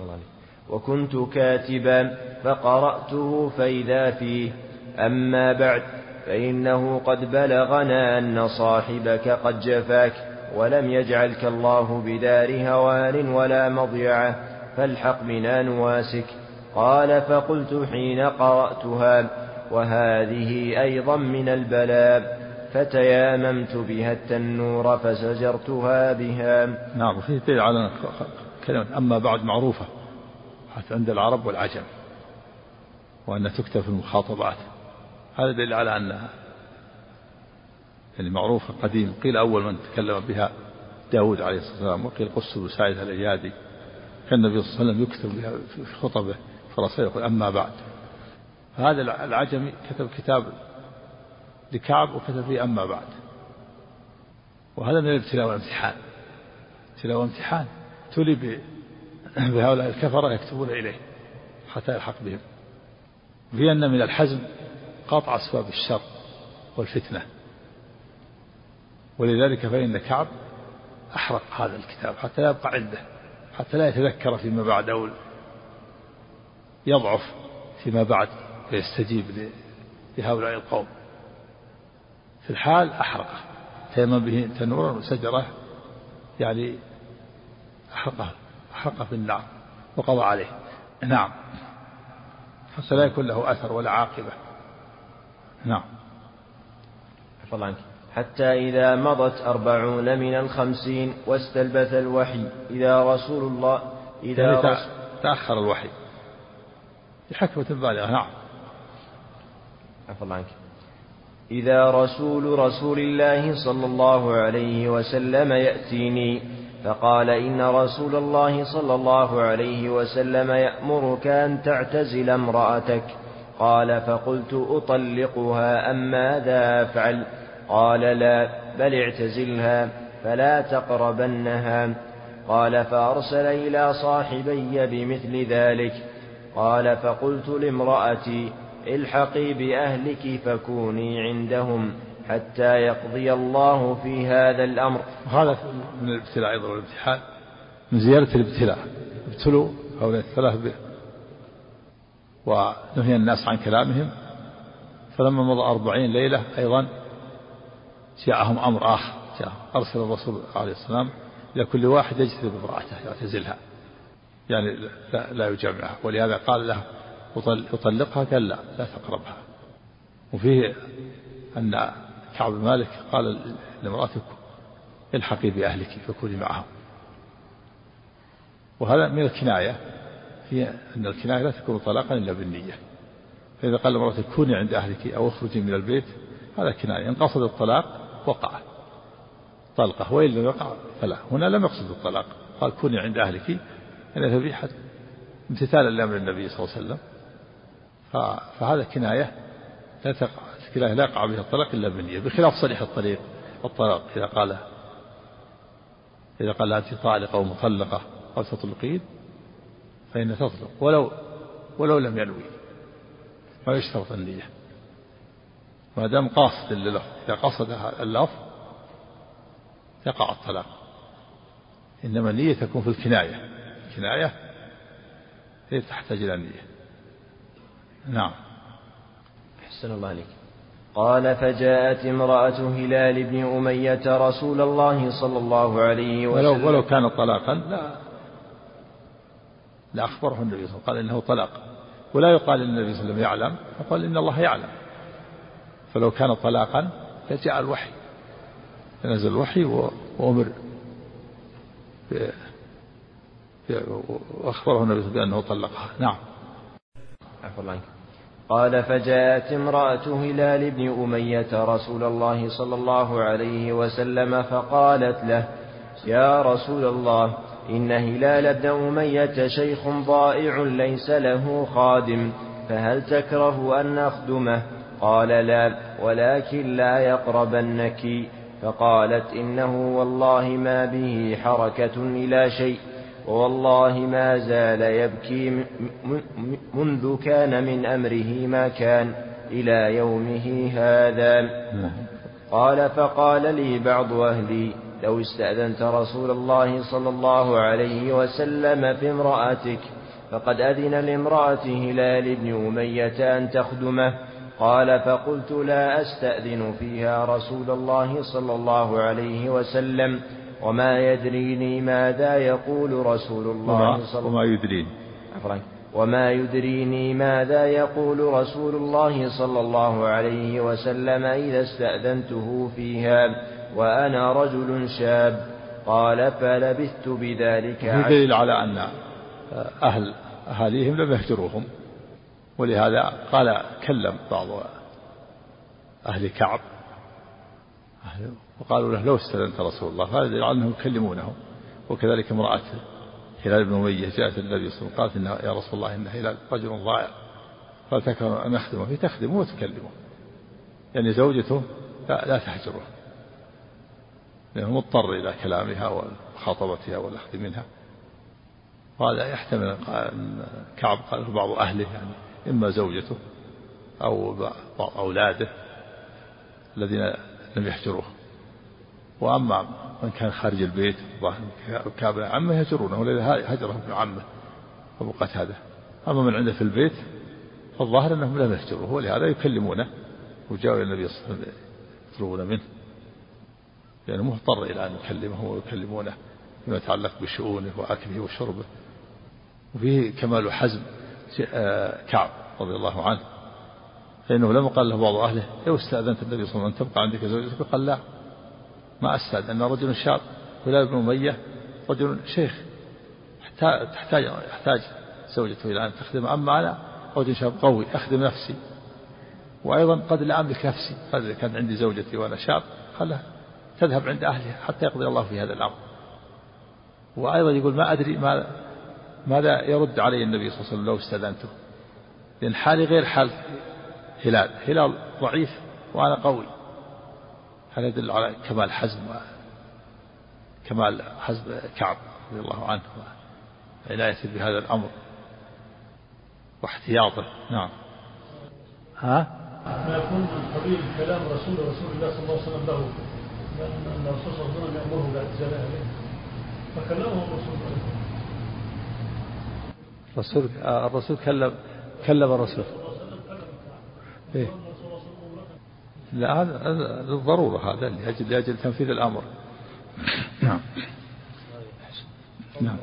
[SPEAKER 3] الله عليه وكنت كاتبا فقرأته فإذا فيه. أما بعد فإنه قد بلغنا أن صاحبك قد جفاك ولم يجعلك الله بدار هوان ولا مضيعة. فالحق بنا نواسك. قال فقلت حين قرأتها وهذه أيضا من البلاء. فتياممت بها التنور فسجرتها بها.
[SPEAKER 1] نعم وفيه دليل على كلمة أما بعد معروفة حتى عند العرب والعجم وأن تكتب في المخاطبات. هذا دليل على أنها يعني معروفة قديم قيل أول من تكلم بها داود عليه الصلاة والسلام وقيل قص بن سعيد الأيادي. كان النبي صلى الله عليه وسلم يكتب في خطبه في رسائل يقول أما بعد. فهذا العجمي كتب كتاب لكعب وكتب فيه أما بعد. وهذا من الابتلاء والامتحان. ابتلاء وامتحان تولي [clears throat] بهؤلاء الكفرة يكتبون إليه حتى يلحق بهم. في أن من الحزم قطع أسباب الشر والفتنة. ولذلك فإن كعب أحرق هذا الكتاب حتى لا يبقى عنده. حتى لا يتذكر فيما بعد أو يضعف فيما بعد فيستجيب لهؤلاء القوم. في الحال أحرقه. تيمم به تنورا وسجرة يعني أحرقه أحرقه في النار وقضى عليه. نعم. حتى لا يكون له أثر ولا عاقبة. نعم.
[SPEAKER 3] الله عنك. حتى إذا مضت أربعون من الخمسين واستلبث الوحي إذا رسول الله إذا
[SPEAKER 1] يعني
[SPEAKER 3] رسول
[SPEAKER 1] تأخر الوحي. لحكمة بالغة نعم.
[SPEAKER 3] الله عنك. إذا رسول رسول الله صلى الله عليه وسلم يأتيني فقال إن رسول الله صلى الله عليه وسلم يأمرك أن تعتزل امرأتك. قال فقلت أطلقها أم ماذا أفعل؟ قال لا بل اعتزلها فلا تقربنها. قال فأرسل إلى صاحبي بمثل ذلك. قال فقلت لامرأتي الحقي بأهلك فكوني عندهم حتى يقضي الله في هذا الأمر.
[SPEAKER 1] هذا من الابتلاء أيضا والامتحان من زيادة الابتلاء. ابتلوا هؤلاء الثلاث به ونهي الناس عن كلامهم. فلما مضى أربعين ليلة أيضا جاءهم أمر آخر. جاء أرسل الرسول عليه السلام إلى كل واحد يجتذب امرأته يعتزلها. يعني لا, لا يجامعها. ولهذا قال له يطلقها قال لا لا تقربها. وفيه أن كعب مالك قال لامرأتك الحقي بأهلك فكوني معهم. وهذا من الكناية. في أن الكناية لا تكون طلاقا إلا بالنية. فإذا قال لامرأتك كوني عند أهلك أو اخرجي من البيت. هذا كناية. إن قصد الطلاق وقع. طلقة وإن لم يقع فلا. هنا لم يقصد الطلاق. قال كوني عند أهلك يعني ذبيحة امتثالا لأمر النبي صلى الله عليه وسلم. فهذا كناية لا تقع كناية لا يقع بها الطلاق إلا بالنية بخلاف صريح الطريق الطلاق. إذا قال إذا قال أنت طالقة أو مطلقة أو تطلقين فإن تطلق. ولو ولو لم ينوي. ما يشترط النية. ما دام قاصد للفظ إذا قصد اللفظ يقع الطلاق. إنما النية تكون في الكناية. الكناية هي تحتاج إلى النية. نعم.
[SPEAKER 3] أحسن الله عليك. قال فجاءت امرأة هلال بن أمية رسول الله صلى الله عليه وسلم.
[SPEAKER 1] ولو, ولو كان طلاقا لا لا أخبره النبي صلى الله عليه وسلم. قال إنه طلاق. ولا يقال إن النبي صلى الله عليه وسلم يعلم يقال إن الله يعلم. فلو كان طلاقا لجاء الوحي. نزل الوحي وأمر وأخبره النبي بأنه طلقها. نعم.
[SPEAKER 3] عفوا الله قال فجاءت امرأة هلال بن أمية رسول الله صلى الله عليه وسلم فقالت له يا رسول الله إن هلال بن أمية شيخ ضائع ليس له خادم فهل تكره أن نخدمه؟ قال لا ولكن لا يقربنك. فقالت إنه والله ما به حركة إلى شيء ووالله ما زال يبكي منذ كان من أمره ما كان إلى يومه هذا. قال فقال لي بعض أهلي لو استأذنت رسول الله صلى الله عليه وسلم في امرأتك فقد أذن لامرأة هلال بن أمية أن تخدمه. قال فقلت لا أستأذن فيها رسول الله صلى الله عليه وسلم وما يدريني ماذا يقول رسول الله
[SPEAKER 1] صلى الله عليه وسلم
[SPEAKER 3] وما يدريني ماذا يقول رسول الله صلى الله عليه وسلم إذا استأذنته فيها وأنا رجل شاب. قال فلبثت بذلك
[SPEAKER 1] في دليل على أن أهل أهاليهم لم يهجروهم. ولهذا قال كلم بعض أهل كعب. وقالوا له لو استأذنت رسول الله هذا يدل أنهم يكلمونه. وكذلك امرأة هلال بن أمية جاءت النبي صلى الله عليه وسلم قالت إن يا رسول الله إن هلال رجل ضائع. فلتكن أن أخدمه في تخدمه وتكلمه. يعني زوجته لا, لا تحجره. لأنه مضطر إلى كلامها ومخاطبتها والأخذ منها. وهذا يحتمل أن كعب قال بعض أهله يعني إما زوجته أو بعض أولاده الذين لم يحجروه وأما من كان خارج البيت كابل عمه يهجرونه ولذا هجره ابن عمه أبو قتادة أما من عنده في البيت فالظاهر أنهم لم يهجروه ولهذا يكلمونه وجاءوا إلى النبي صلى الله عليه وسلم يطلبون منه. لأنه مضطر إلى أن يكلمه ويكلمونه فيما يتعلق بشؤونه وأكله وشربه. وفيه كمال حزم كعب رضي الله عنه فإنه لما قال له بعض أهله لو استأذنت النبي صلى الله عليه وسلم أن تبقى عندك زوجتك. قال لا ما أستأذن رجل شاب هلال بن أمية رجل شيخ تحتاج يحتاج زوجته إلى أن تخدم أما أنا رجل شاب قوي أخدم نفسي وأيضا قد لا أملك نفسي قد كان عندي زوجتي وأنا شاب خلها تذهب عند أهلها حتى يقضي الله في هذا الأمر. وأيضا يقول ما أدري ما ماذا يرد علي النبي صلى الله عليه وسلم لو استأذنته لأن حالي غير حال هلال. هلال ضعيف وأنا قوي. هذا يدل على كمال حزم كمال حزم كعب رضي الله عنه وعنايته بهذا الأمر واحتياطه؟ نعم.
[SPEAKER 4] ها؟ ما يكون من قبيل كلام رسول رسول الله صلى الله عليه وسلم له. لأن الرسول صلى الله عليه وسلم يأمره باعتزال أهله. فكلمه الرسول
[SPEAKER 1] الرسول الرسول كلم كلم الرسول. إيه؟ لا هذا للضرورة هذا لأجل لأجل تنفيذ الأمر. نعم. نعم.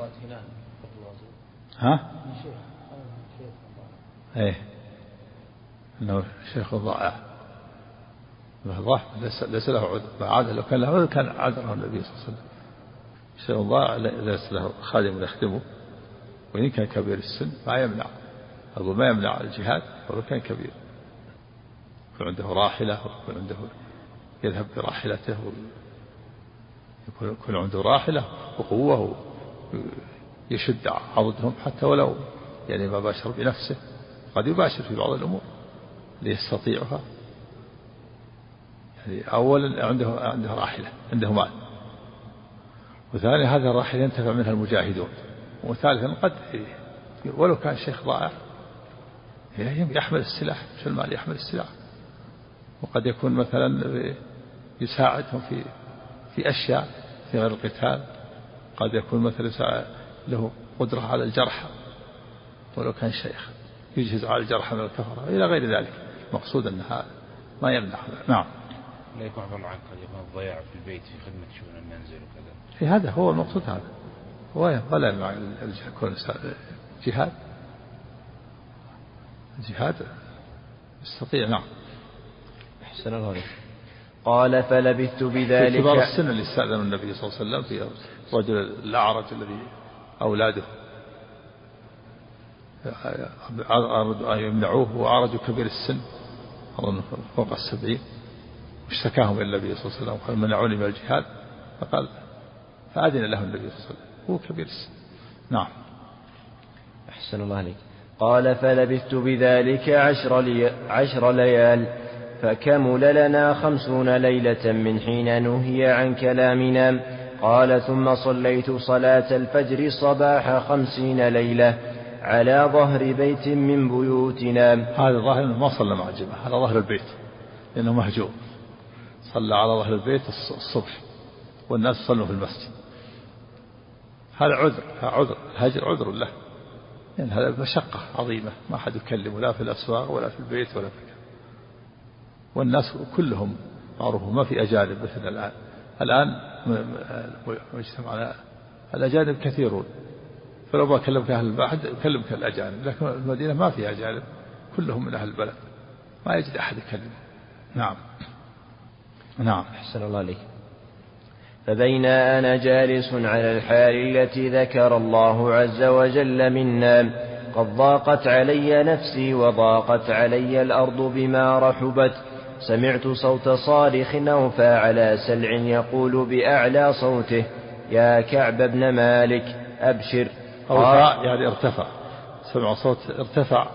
[SPEAKER 1] ها؟ إيه. إنه شيخ ضائع. ضائع ليس, ليس له عذر. عاد لو كان له عذر كان عذره النبي صلى الله عليه وسلم. شيخ ضائع ليس له خادم يخدمه. وإن كان كبير السن ما يمنع أقول ما يمنع الجهاد ولو كان كبير. يكون عنده راحلة ويكون عنده يذهب براحلته يكون عنده راحلة وقوة يشد عضدهم حتى ولو يعني ما باشر بنفسه. قد يباشر في بعض الأمور ليستطيعها. يعني أولا عنده عنده راحلة عنده مال. وثانيا هذه الراحلة ينتفع منها المجاهدون. وثالثا قد ولو كان الشيخ ضائع. يحمل السلاح مش المال يحمل السلاح. وقد يكون مثلا يساعدهم في في أشياء في غير القتال. قد يكون مثلا له قدرة على الجرحى ولو كان شيخ يجهز على الجرحى من الكفرة. إلى غير ذلك. مقصود أن هذا ما يمنع. نعم.
[SPEAKER 5] لا يكون الله عنك قد يكون الضياع في البيت في خدمة شؤون المنزل وكذا.
[SPEAKER 1] في هذا هو المقصود هذا. ولا يمنع يكون جهاد؟ جهاد؟ يستطيع نعم.
[SPEAKER 3] أحسن الله عليك. قال فلبثت بذلك
[SPEAKER 1] في كبار السن اللي استأذن النبي صلى الله عليه وسلم في الرجل الأعرج الذي أولاده. أرادوا أن يمنعوه وأعرج كبير السن أظن فوق السبعين. واشتكاهم إلى النبي صلى الله عليه وسلم قال منعوني من الجهاد. فقال فأذن له النبي صلى الله عليه وسلم. هو كبير السن نعم.
[SPEAKER 3] أحسن الله عليك. قال فلبثت بذلك عشر, لي عشر ليال فكمل لنا خمسون ليلة من حين نهي عن كلامنا. قال ثم صليت صلاة الفجر صباح خمسين ليلة على ظهر بيت من بيوتنا.
[SPEAKER 1] هذا ظاهر ما صلى مع الجماعة على ظهر البيت لأنه مهجور. صلى على ظهر البيت الصبح والناس صلوا في المسجد. هذا عذر هذا عذر الهجر عذر له. لأن يعني هذا مشقة عظيمة ما أحد يكلمه لا في الأسواق ولا في البيت ولا في والناس كلهم معروفون ما في أجانب مثل الآن. الآن مجتمعنا الأجانب كثيرون. فلو ما كلمك أهل البلد يكلمك الأجانب. لكن المدينة ما فيها أجانب كلهم من أهل البلد. ما يجد أحد يكلمه. نعم. نعم
[SPEAKER 3] أحسن الله عليك فبينا أنا جالس على الحال التي ذكر الله عز وجل منا. قد ضاقت علي نفسي وضاقت علي الأرض بما رحبت. سمعت صوت صارخ أوفى على سلع يقول بأعلى صوته يا كعب بن مالك أبشر.
[SPEAKER 1] أوفى يعني ارتفع. سمع صوت ارتفع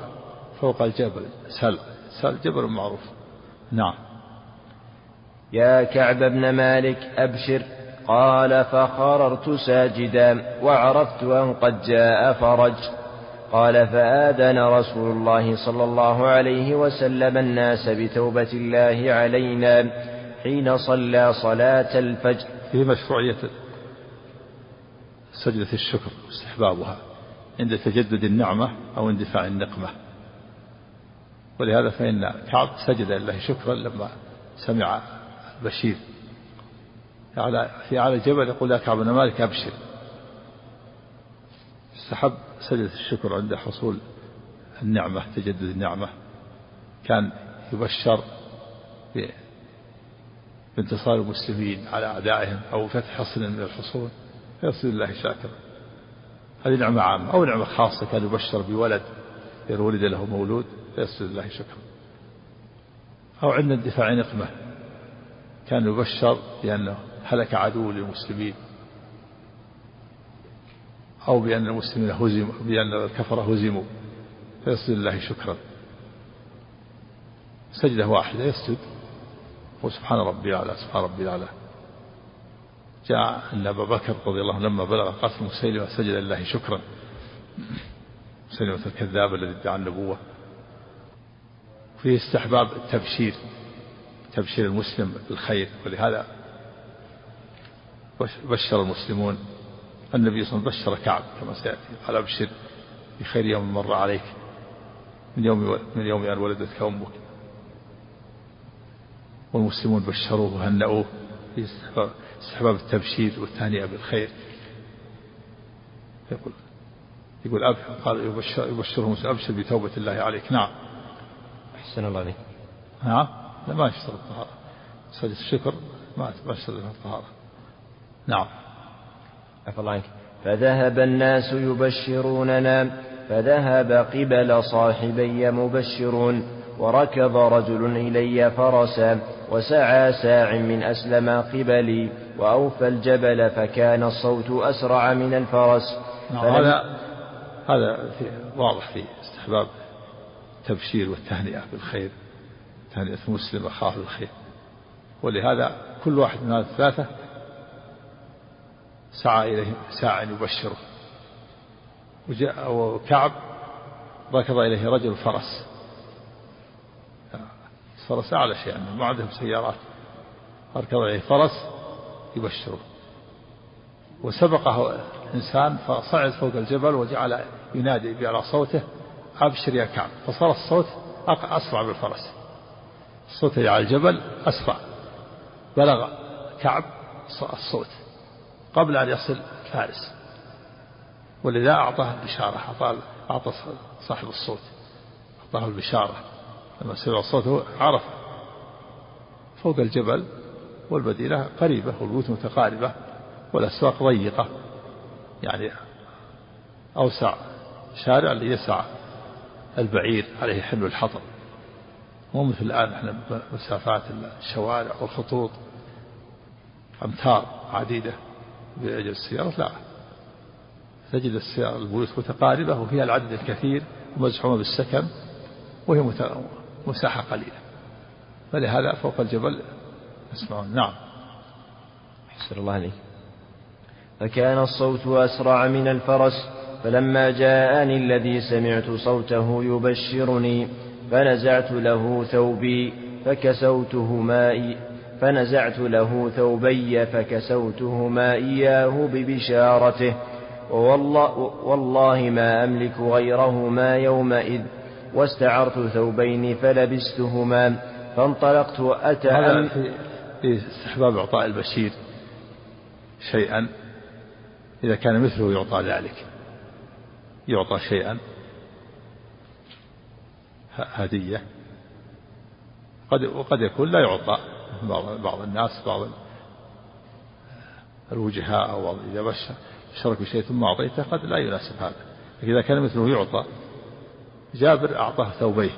[SPEAKER 1] فوق الجبل. سل. سل جبل معروف. نعم.
[SPEAKER 3] يا كعب بن مالك أبشر. قال فخررت ساجدا وعرفت أن قد جاء فرج. قال فآذن رسول الله صلى الله عليه وسلم الناس بتوبة الله علينا حين صلى صلاة الفجر.
[SPEAKER 1] فيه مشروعية سجدة الشكر واستحبابها عند تجدد النعمة أو اندفاع النقمة. ولهذا فإن كعب سجد لله شكرا لما سمع البشير. على في أعلى الجبل يقول يا كعب بن مالك أبشر. استحب سجدة الشكر عند حصول النعمة تجدد النعمة. كان يبشر بانتصار المسلمين على أعدائهم أو فتح حصن من الحصون فيصل الله شاكرا. هذه نعمة عامة أو نعمة خاصة كان يبشر بولد إذا ولد له مولود فيصل الله شكرا أو عند اندفاع نقمة كان يبشر بأنه هلك عدو للمسلمين. أو بأن المسلمين هزموا بأن الكفرة هزموا. فيصل الله شكرا. سجدة واحدة يسجد. وسبحان ربي الأعلى سبحان ربي الأعلى. جاء أن أبا بكر رضي الله عنه لما بلغ قتل مسيلمة سجد لله شكرا. مسيلمة الكذاب الذي ادعى النبوة. فيه استحباب التبشير تبشير المسلم بالخير. ولهذا بشر المسلمون. النبي صلى الله عليه وسلم بشر كعب كما سيأتي. قال أبشر بخير يوم مر عليك. من يوم من يوم أن ولدتك أمك والمسلمون بشروه وهنأوه في استحباب التبشير والتهنئة بالخير. يقول يقول أب قال يبشر يبشرهم أبشر بتوبة الله عليك. نعم.
[SPEAKER 3] أحسن الله عليك.
[SPEAKER 1] نعم. لا ما يشترط الطهارة سجد الشكر ما ما يشترط الطهارة نعم.
[SPEAKER 3] عفى الله عنك فذهب الناس يبشروننا فذهب قبل صاحبي مبشرون وركض رجل إلي فرسا وسعى ساع من أسلم قبلي وأوفى الجبل فكان الصوت أسرع من الفرس.
[SPEAKER 1] نعم هذا هذا في واضح في استحباب التبشير والتهنئة بالخير تهنئة المسلم أخاه بالخير. ولهذا كل واحد من الثلاثة سعى إليه ساع يبشره. وجاء وكعب ركض إليه رجل فرس. الفرس أعلى شيء يعني ما عندهم سيارات. ركض إليه فرس يبشره. وسبقه إنسان فصعد فوق الجبل وجعل ينادي بأعلى صوته أبشر يا كعب. فصار الصوت أسرع بالفرس. الصوت على الجبل أسرع. بلغ كعب الصوت. قبل أن يصل فارس. ولذا أعطاه البشارة أعطاه أعطى صاحب الصوت أعطاه البشارة. لما سمع صوته عرف فوق الجبل والمدينة قريبة والبيوت متقاربة والأسواق ضيقة يعني أوسع شارع ليسع البعير عليه حمل الحطب. مو مثل الآن إحنا مسافات الشوارع والخطوط أمتار عديدة. بأجل السيارة؟ لا. تجد السيارة البيوت متقاربة وفيها العدد الكثير ومزحومة بالسكن وهي مساحة قليلة. فلهذا فوق الجبل يسمعون. نعم.
[SPEAKER 3] أحسن الله عليك. فكان الصوت أسرع من الفرس فلما جاءني الذي سمعت صوته يبشرني فنزعت له ثوبي فكسوتهما إي فنزعت له ثوبي فكسوتهما إياه ببشارته. ووالله, والله ما أملك غيرهما يومئذ. واستعرت ثوبين فلبستهما. فانطلقت
[SPEAKER 1] وأتأم في استحباب إعطاء البشير شيئا. إذا كان مثله يعطى ذلك. يعطى شيئا. هدية. قد وقد يكون لا يعطى. بعض بعض الناس بعض الوجهاء أو إذا بشر شرك بشيء ثم أعطيته قد لا يناسب هذا. إذا كان مثله يعطى جابر أعطاه ثوبيه.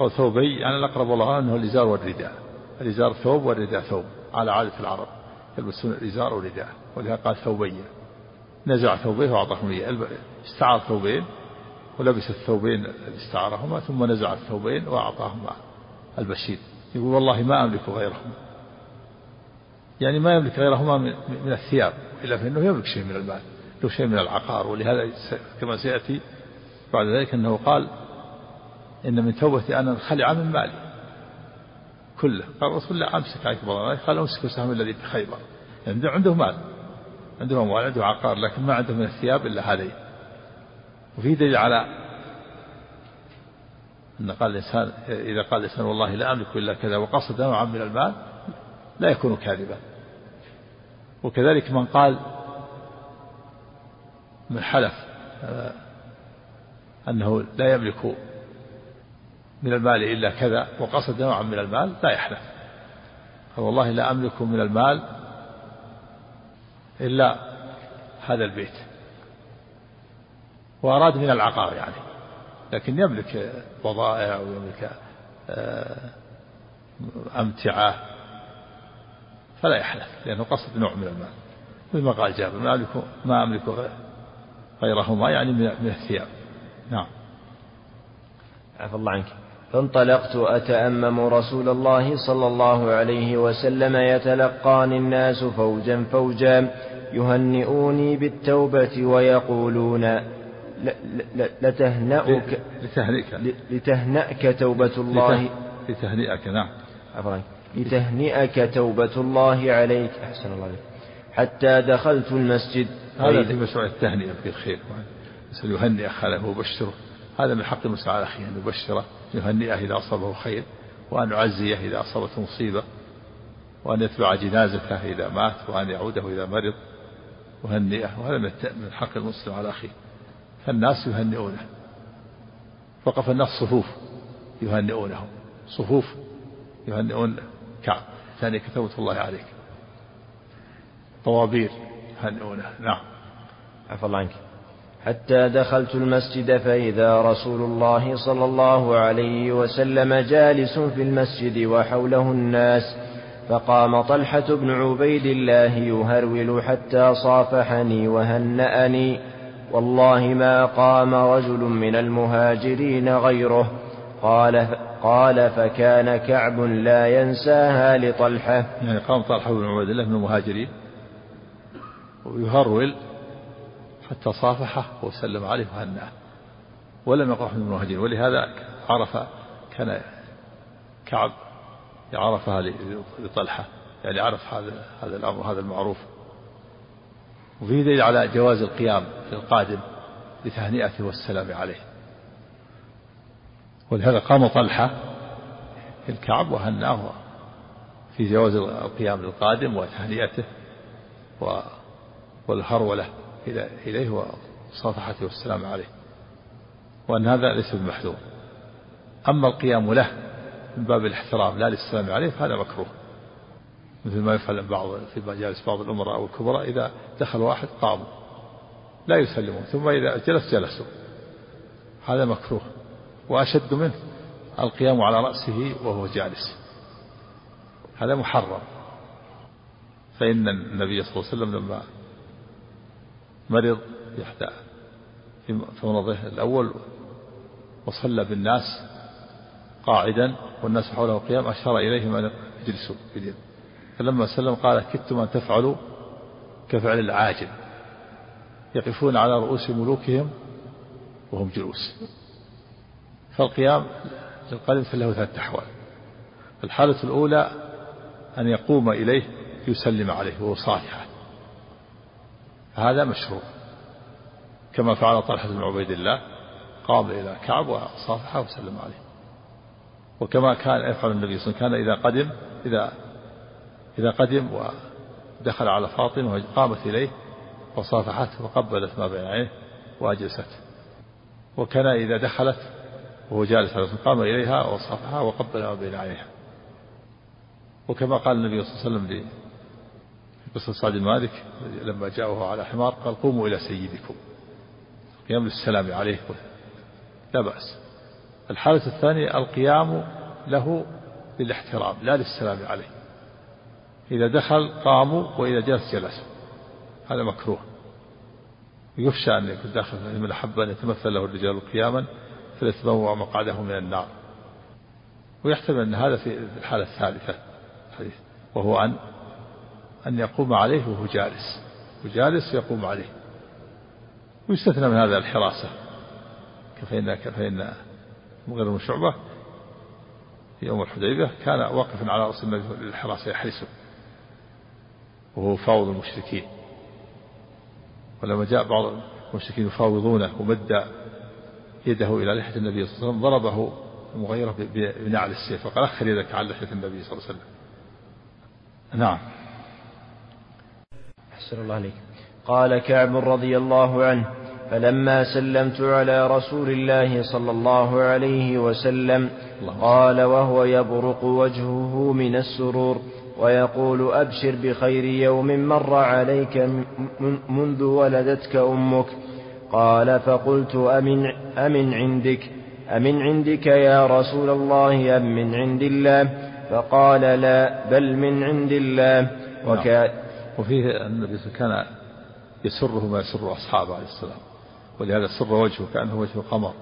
[SPEAKER 1] أو ثوبي يعني الأقرب والله أنه الإزار والرداء. الإزار ثوب والرداء ثوب على عادة العرب يلبسون الإزار والرداء. ولهذا قال ثوبين نزع ثوبيه وأعطاهم إياه استعار ثوبين ولبس الثوبين استعارهما ثم نزع الثوبين وأعطاهما البشير. يقول والله ما أملك غيرهما يعني ما يملك غيرهما من الثياب إلا فإنه يملك شيء من المال له شيء من العقار ولهذا كما سيأتي بعد ذلك أنه قال إن من توبتي أن أنخلع من مالي. كله. قال الرسول لا أمسك عليك بعض قال أمسك سهم الذي في خيبر. يعني عنده مال عنده أموال عنده عقار لكن ما عنده من الثياب إلا هذين. وفي دليل على أن قال الإنسان إذا قال الإنسان والله لا أملك إلا كذا وقصد نوعا من المال لا يكون كاذبا. وكذلك من قال من حلف آه، أنه لا يملك من المال إلا كذا وقصد نوعا من المال لا يحلف. قال والله لا أملك من المال إلا هذا البيت. وأراد من العقار يعني. لكن يملك بضائع ويملك آه، أمتعة فلا يحلف لأنه قصد نوع من المال. مثل ما قال جابر ما أملك ما أملك غيرهما يعني من الثياب. نعم.
[SPEAKER 3] عفى الله عنك. فانطلقت أتأمم رسول الله صلى الله عليه وسلم يتلقاني الناس فوجا فوجا يهنئوني بالتوبة ويقولون لتهنأك
[SPEAKER 1] لتهنئك.
[SPEAKER 3] لتهنأك توبة الله.
[SPEAKER 1] لتهنئك نعم.
[SPEAKER 3] عفوا لتهنئك توبة الله عليك. أحسن الله عليك. حتى دخلت المسجد.
[SPEAKER 1] هذا في مشروع التهنئة في الخير. يهنئ أخاه ويبشره هذا من حق المسلم على أخيه أن يبشره. يهنئه إذا أصابه خير وأن يعزيه إذا أصابته مصيبة وأن يتبع جنازته إذا مات وأن يعوده إذا مرض. يهنئه وهذا من حق المسلم على أخيه. فالناس يهنئونه. وقف الناس صفوف يهنئونه. صفوف يهنئون كعب. ثاني كتبة الله عليك. طوابير يهنئونه. نعم.
[SPEAKER 3] عفى الله عنك. حتى دخلت المسجد فإذا رسول الله صلى الله عليه وسلم جالس في المسجد وحوله الناس فقام طلحة بن عبيد الله يهرول حتى صافحني وهنأني. والله ما قام رجل من المهاجرين غيره. قال قال فكان كعب لا ينساها لطلحة.
[SPEAKER 1] يعني قام طلحة بن عبيد الله من المهاجرين ويهرول حتى صافحه وسلم عليه وهنأه ولم يقع من المهاجرين. ولهذا عرف كان كعب عرفها لطلحة. يعني عرف هذا هذا الأمر هذا المعروف. وفيه دليل على جواز القيام للقادم لتهنئته والسلام عليه. ولهذا قام طلحة الكعب وهناه في جواز القيام للقادم وتهنئته والهرولة إليه وصافحته والسلام عليه. وأن هذا ليس بمحذور. أما القيام له من باب الاحترام لا للسلام عليه فهذا مكروه. مثل ما يفعل بعض في مجالس بعض الأمراء أو الكبراء إذا دخل واحد قاموا لا يسلمون ثم إذا جلس جلسوا. هذا مكروه. وأشد منه القيام على رأسه وهو جالس. هذا محرم. فإن النبي صلى الله عليه وسلم لما مرض يحتى في مرضه الأول وصلى بالناس قاعدا والناس حوله قيام أشار إليهم أن يجلسوا في فلما سلم قال كدتم أن تفعلوا كفعل العاجل. يقفون على رؤوس ملوكهم وهم جلوس. فالقيام للقلب له ثلاثة أحوال. الحالة الأولى أن يقوم إليه يسلم عليه وهو صالحة هذا مشروع. كما فعل طلحة بن عبيد الله قام إلى كعب وصافحه وسلم عليه. وكما كان يفعل النبي صلى الله عليه وسلم كان إذا قدم إذا إذا قدم ودخل على فاطمة قامت إليه وصافحته وقبلت ما بين عينيه وأجلسته وكان إذا دخلت وهو جالس على قام إليها وصافحها وقبل ما بين عينيها. وكما قال النبي صلى الله عليه وسلم قصة سعد بن مالك لما جاءه على حمار قال قوموا إلى سيدكم. قيام للسلام عليه لا بأس. الحالة الثانية القيام له للاحترام لا للسلام عليه. إذا دخل قاموا وإذا جلس جلسوا هذا مكروه. يخشى أن يكون داخل من أحب أن يتمثل له الرجال قياما فليتبوأ مقعده من النار. ويحتمل أن هذا في الحالة الثالثة الحديث وهو أن أن يقوم عليه وهو جالس. وجالس يقوم عليه. ويستثنى من هذا الحراسة. فإن فإن مغير بن شعبة. في يوم الحديبية كان واقفا على رأس النبي للحراسة يحرسه. وهو فاوض المشركين. ولما جاء بعض المشركين يفاوضونه ومد يده إلى لحية النبي صلى الله عليه وسلم ضربه المغيرة بنعل السيف فقال أخر يدك عن لحية النبي صلى الله عليه وسلم. نعم.
[SPEAKER 3] أحسن الله عليك. قال كعب رضي الله عنه فلما سلمت على رسول الله صلى الله عليه وسلم قال وهو يبرق وجهه من السرور ويقول أبشر بخير يوم مر عليك منذ ولدتك أمك. قال فقلت أمن, أمن عندك؟ أمن عندك يا رسول الله أم من عند الله؟ فقال لا بل من عند الله.
[SPEAKER 1] وكان وفيه النبي كان يسره ما يسر أصحابه عليه السلام. ولهذا سر وجهه كأنه وجه قمر.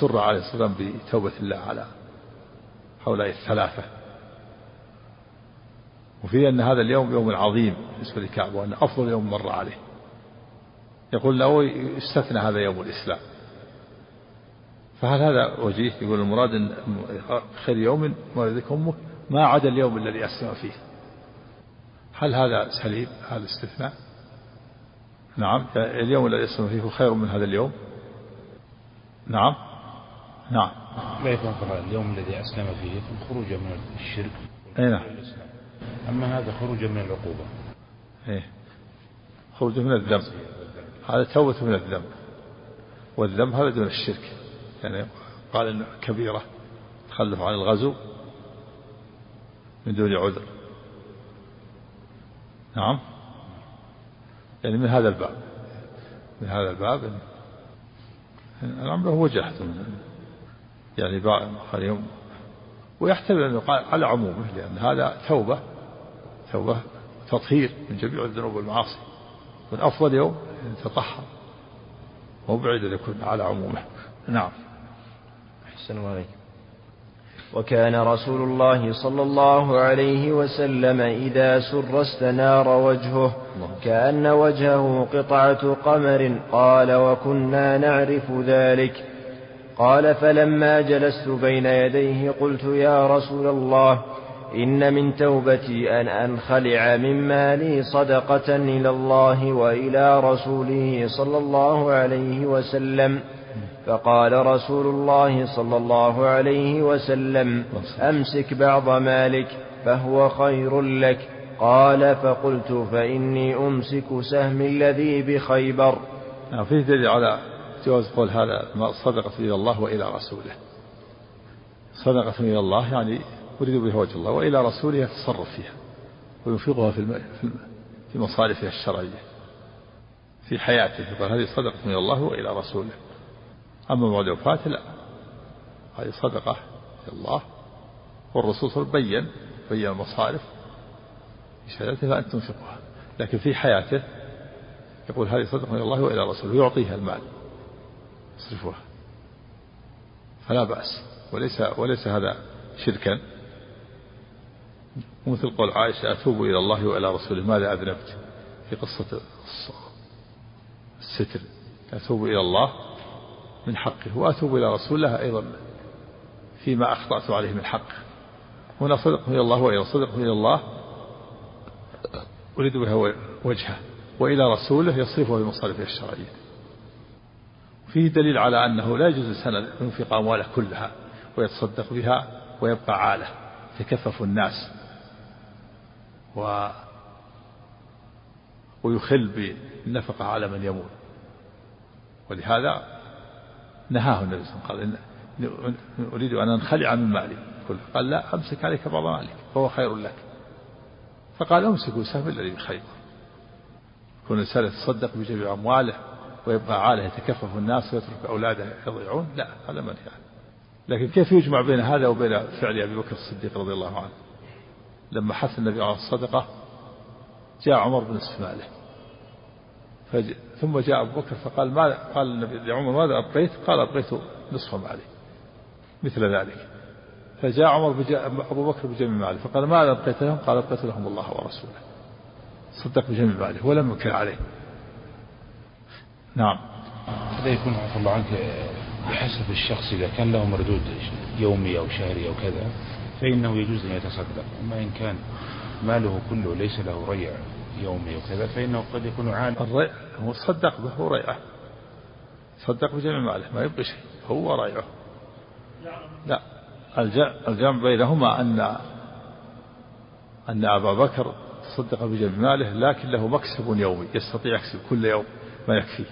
[SPEAKER 1] سر عليه السلام بتوبة الله على هؤلاء الثلاثة. وفيه أن هذا اليوم يوم عظيم بالنسبة لكعب وأن أفضل يوم مر عليه. يقول له يستثنى هذا يوم الإسلام. فهل هذا وجيه؟ يقول المراد أن خير يوم ولدك أمك ما عدا اليوم الذي أسلم فيه. هل هذا سليم؟ هذا استثناء؟ نعم اليوم الذي أسلم فيه خير من هذا اليوم. نعم. نعم.
[SPEAKER 5] لا يكون اليوم الذي أسلم فيه؟ الخروج من الشرك.
[SPEAKER 1] أي نعم.
[SPEAKER 5] أما هذا خروج من العقوبة.
[SPEAKER 1] إيه. خروج من الذنب. هذا توبة من الذنب. والذنب هذا دون الشرك. يعني قال إنه كبيرة تخلف عن الغزو من دون عذر. نعم. يعني من هذا الباب. من هذا الباب الأمر هو جهد. يعني قال يوم ويحتمل أن يقال على عمومه لأن هذا توبة توبة تطهير من جميع الذنوب والمعاصي. يكون أفضل يوم تطهر. مو بعيد أن يكون على عمومه. نعم.
[SPEAKER 3] أحسن عليك. وكان رسول الله صلى الله عليه وسلم إذا سر استنار وجهه كأن وجهه قطعة قمر قال وكنا نعرف ذلك. قال فلما جلست بين يديه قلت يا رسول الله إن من توبتي أن أنخلع من مالي صدقة إلى الله وإلى رسوله صلى الله عليه وسلم. فقال رسول الله صلى الله عليه وسلم أمسك بعض مالك فهو خير لك. قال فقلت فإني أمسك سهم الذي بخيبر.
[SPEAKER 1] نعم فيه دليل على جواز قول هذا صدقة إلى الله وإلى رسوله. صدقة إلى الله يعني أريد بها وجه الله وإلى رسوله يتصرف فيها وينفقها في في مصارفها الشرعية في حياته. يقول هذه صدقة من الله وإلى رسوله. أما بعد وفاته لا. هذه صدقة إلى الله. والرسول صلى الله عليه وسلم بين بين المصارف في شهادته فأن تنفقها لكن في حياته يقول هذه صدقة من الله وإلى رسوله يعطيها المال يصرفها. فلا بأس. وليس وليس هذا شركا. ومثل قول عائشة أتوب إلى الله وإلى رسوله. ماذا أذنبت؟ في قصة الستر. أتوب إلى الله من حقه وأتوب إلى رسول الله أيضا فيما أخطأت عليه من حقه. هنا صدق من الله وإلى صدق من الله. أريد بها وجهه. وإلى رسوله يصرفه بمصارفه الشرعية. فيه دليل على أنه لا يجوز الإنسان أن ينفق أمواله كلها ويتصدق بها ويبقى عالة. يتكفف الناس. و ويخل بالنفقة على من يموت. ولهذا نهاه النبي صلى الله عليه وسلم قال إن أريد أن أنخلع من مالي. كله قال لا أمسك عليك بعض مالك فهو خير لك. فقال أمسكوا سهم الذي بخير. يكون الإنسان يتصدق بجميع أمواله ويبقى عاله يتكفف الناس ويترك أولاده يضيعون؟ لا هذا منهي عنه. لكن كيف يجمع بين هذا وبين فعل أبي بكر الصديق رضي الله عنه؟ لما حث النبي على الصدقة جاء عمر بنصف ماله ثم جاء أبو بكر فقال ما قال النبي لعمر ماذا أبقيت؟ قال أبقيت نصف مالي مثل ذلك. فجاء عمر بجاء أبو بكر بجميع ماله فقال ماذا أبقيت لهم؟ قال أبقيت لهم الله ورسوله. صدق بجميع ماله ولم ينكر عليه. نعم.
[SPEAKER 5] هذا يكون عفى الله عنك بحسب الشخص إذا كان له مردود يومي أو شهري أو كذا فإنه يجوز أن يتصدق أما إن كان ماله كله ليس له ريع يومي وكذا فإنه قد يكون عالم.
[SPEAKER 1] الريع هو صدق به ريعه؟ صدق بجميع ماله ما يبقي شيء هو ريعه. لا الجمع بينهما أن أن أبا بكر تصدق بجميع ماله لكن له مكسب يومي يستطيع يكسب كل يوم ما يكفيه.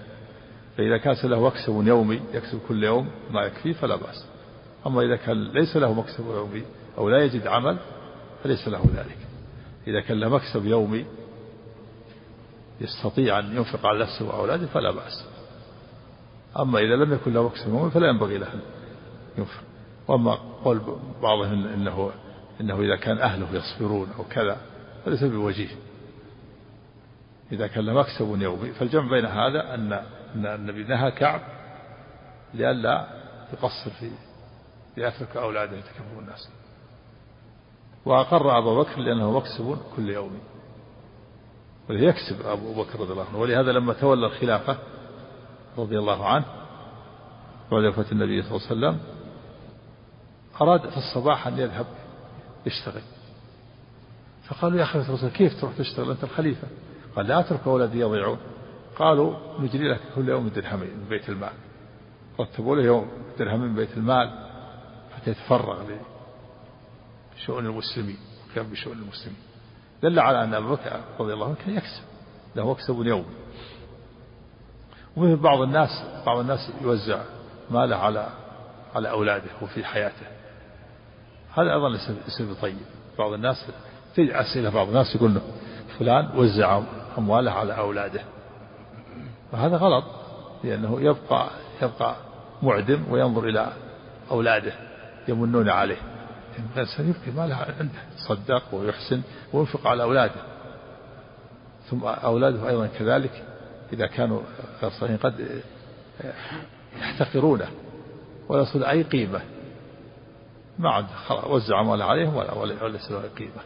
[SPEAKER 1] فإذا كان له مكسب يومي يكسب كل يوم ما يكفيه فلا بأس. أما إذا كان ليس له مكسب يومي أو لا يجد عمل فليس له ذلك. إذا كان له مكسب يومي يستطيع أن ينفق على نفسه وأولاده فلا بأس. أما إذا لم يكن له مكسب يومي فلا ينبغي له أن ينفق. وأما قول بعضهم إنه إنه إذا كان أهله يصبرون أو كذا فليس بوجيه. إذا كان له مكسب يومي فالجمع بين هذا أن أن النبي نهى كعب لئلا يقصر في ليترك أولاده يتكفون الناس. وأقر أبو بكر لأنه مكسب كل يوم. وليكسب أبو بكر رضي الله عنه. ولهذا لما تولى الخلافة رضي الله عنه بعد وفاة النبي صلى الله عليه وسلم أراد في الصباح أن يذهب يشتغل. فقالوا يا خليفة الرسول كيف تروح تشتغل أنت الخليفة؟ قال لا أترك أولادي يضيعون. قالوا نجري لك كل يوم درهمين من بيت المال. رتبوا له يوم درهم من بيت المال حتى يتفرغ لشؤون المسلمين وكان بشؤون المسلمين. دل على أن أبو بكر رضي الله عنه كان يكسب له مكسب يومي ومثل بعض الناس بعض الناس يوزع ماله على على أولاده وفي حياته. هذا أيضا ليس بطيب. بعض الناس تجي أسئلة بعض الناس يقول له فلان وزع أمواله على أولاده. وهذا غلط لأنه يبقى يبقى معدم وينظر إلى أولاده يمنون عليه. الإنسان يبقي ماله عنده يتصدق ويحسن وينفق على أولاده. ثم أولاده أيضا كذلك إذا كانوا صالحين قد يحتقرونه ولا يصل أي قيمة. ما عنده وزع ماله عليهم ولا ولا ولا له قيمة.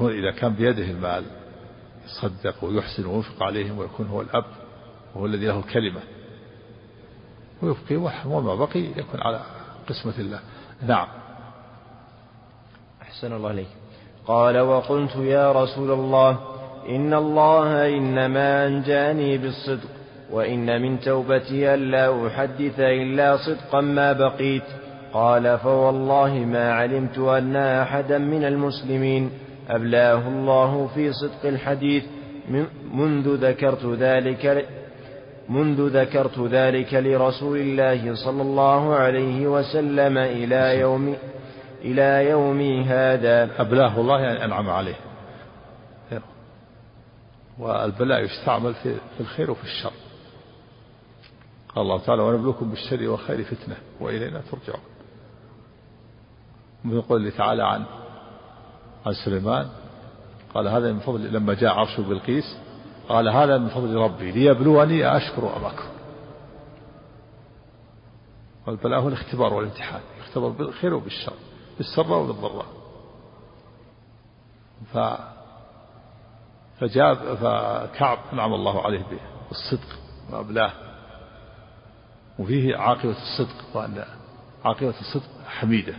[SPEAKER 1] إذا كان بيده المال يصدق ويحسن وينفق عليهم ويكون هو الأب وهو الذي له الكلمة ويبقي وما بقي يكون على قسمة الله. نعم.
[SPEAKER 3] أحسن الله عليك قال وقلت يا رسول الله إن الله إنما أنجاني بالصدق وإن من توبتي ألا أحدث إلا صدقا ما بقيت. قال فوالله ما علمت أن أحدا من المسلمين أبلاه الله في صدق الحديث منذ ذكرت ذلك منذ ذكرت ذلك لرسول الله صلى الله عليه وسلم إلى يوم إلى يومي هذا.
[SPEAKER 1] أبلاه الله يعني أنعم عليه. والبلاء يستعمل في الخير وفي الشر. قال الله تعالى ونبلوكم بالشر والخير فتنة وإلينا ترجعون. من قوله تعالى عن عن سليمان قال هذا من فضل لما جاء عرش بلقيس قال هذا من فضل ربي ليبلوني أشكر أم أكفر والبلاء هو الاختبار والامتحان يختبر بالخير وبالشر بالسراء وبالضراء. ف فجاب فكعب نعم الله عليه بالصدق وأبلاه. وفيه عاقبة الصدق وأن عاقبة الصدق حميدة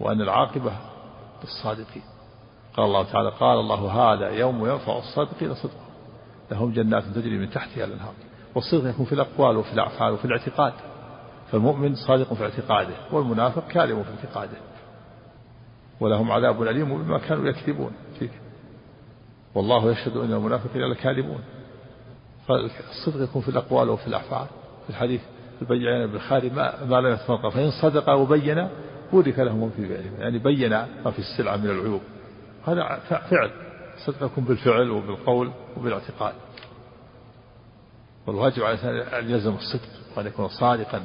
[SPEAKER 1] وأن العاقبة للصادقين. قال الله تعالى قال الله هذا يوم ينفع الصادقين صدقهم لهم جنات تجري من تحتها الأنهار. والصدق يكون في الأقوال وفي الأفعال وفي الاعتقاد. فالمؤمن صادق في اعتقاده والمنافق كاذب في اعتقاده. ولهم عذاب أليم بما كانوا يكذبون فيك. والله يشهد أن المنافقين لكاذبون فالصدق يكون في الأقوال وفي الأفعال. في الحديث البيعين بالخارج ما, ما لا يتفرق. فإن صدق وبين بورك لهم في بيعهم. يعني بين ما في السلعة من العيوب. هذا فعل. صدقكم بالفعل وبالقول وبالاعتقاد. والواجب على أن يلزم الصدق وأن يكون صادقا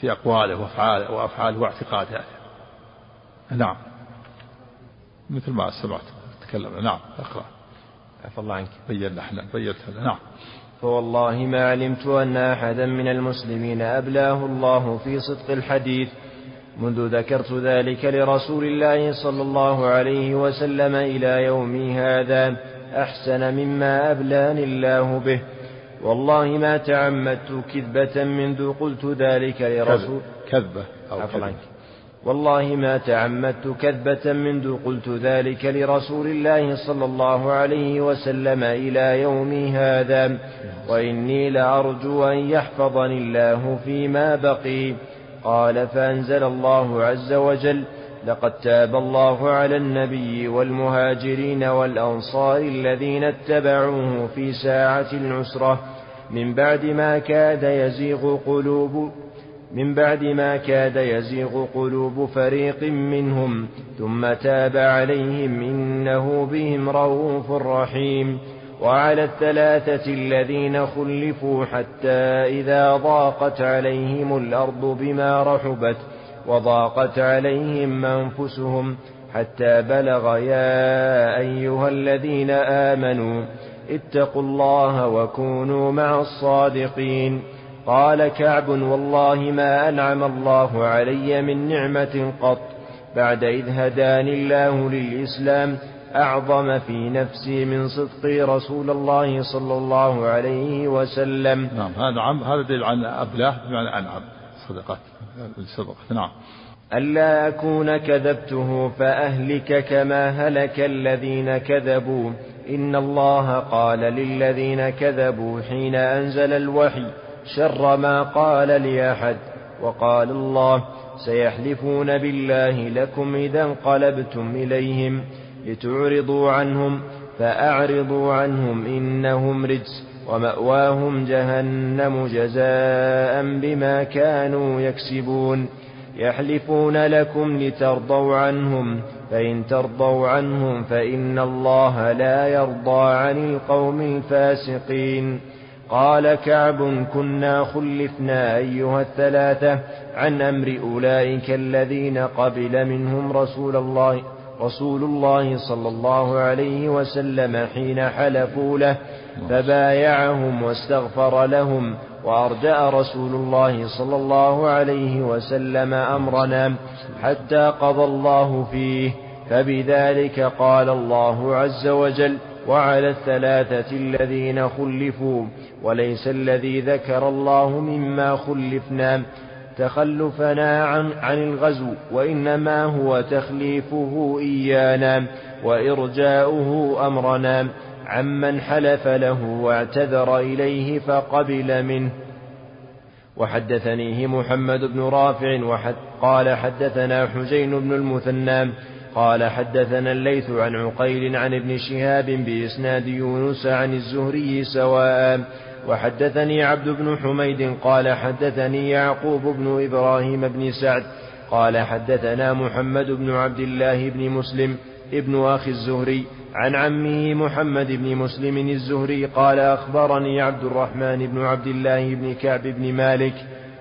[SPEAKER 1] في أقواله وأفعاله وأفعاله واعتقاده. نعم. مثل ما سمعت تكلمنا. نعم أقرأ.
[SPEAKER 3] عفى الله عنك.
[SPEAKER 1] بينا إحنا. بينت نعم.
[SPEAKER 3] فوالله ما علمت أن أحدا من المسلمين أبلاه الله في صدق الحديث منذ ذكرت ذلك لرسول الله صلى الله عليه وسلم إلى يومي هذا أحسن مما أبلاني الله به. والله ما تعمدت كذبة منذ قلت ذلك لرسول
[SPEAKER 1] كذبة أو كذبة.
[SPEAKER 3] والله ما تعمدت كذبة منذ قلت ذلك لرسول الله صلى الله عليه وسلم إلى يومي هذا. وإني لأرجو أن يحفظني الله فيما بقي. قال فأنزل الله عز وجل لقد تاب الله على النبي والمهاجرين والأنصار الذين اتبعوه في ساعة العسرة. من بعد ما كاد يزيغ قلوب من بعد ما كاد يزيغ قلوب فريق منهم ثم تاب عليهم إنه بهم رؤوف رحيم. وعلى الثلاثة الذين خلفوا حتى إذا ضاقت عليهم الأرض بما رحبت وضاقت عليهم أنفسهم حتى بلغ يا أيها الذين آمنوا اتقوا الله وكونوا مع الصادقين. قال كعب والله ما أنعم الله علي من نعمة قط بعد إذ هداني الله للإسلام أعظم في نفسي من صدق رسول الله صلى الله عليه وسلم.
[SPEAKER 1] نعم هذا عم هذا دليل عن أبلاه بمعنى أنعم صدقات الصدقة نعم.
[SPEAKER 3] ألا أكون كذبته فأهلك كما هلك الذين كذبوا. إن الله قال للذين كذبوا حين أنزل الوحي شر ما قال لأحد وقال الله سيحلفون بالله لكم إذا انقلبتم إليهم. لتعرضوا عنهم فأعرضوا عنهم إنهم رجس ومأواهم جهنم جزاء بما كانوا يكسبون. يحلفون لكم لترضوا عنهم فإن ترضوا عنهم فإن الله لا يرضى عن القوم الفاسقين. قال كعب كنا خلفنا أيها الثلاثة عن أمر أولئك الذين قبل منهم رسول الله. رسول الله صلى الله عليه وسلم حين حلفوا له فبايعهم واستغفر لهم وأرجأ رسول الله صلى الله عليه وسلم أمرنا حتى قضى الله فيه فبذلك قال الله عز وجل وعلى الثلاثة الذين خلفوا وليس الذي ذكر الله مما خلفنا تخلفنا عن, عن الغزو وإنما هو تخليفه إيانا وإرجاؤه أمرنا. عمن حلف له واعتذر إليه فقبل منه. وحدثنيه محمد بن رافع وحد قال حدثنا حسين بن المثنى قال حدثنا الليث عن عقيل عن ابن شهاب بإسناد يونس عن الزهري سواء. وحدثني عبد بن حميد قال حدثني يعقوب بن إبراهيم بن سعد قال حدثنا محمد بن عبد الله بن مسلم ابن أخي الزهري عن عمه محمد بن مسلم الزهري قال أخبرني عبد الرحمن بن عبد الله بن كعب بن مالك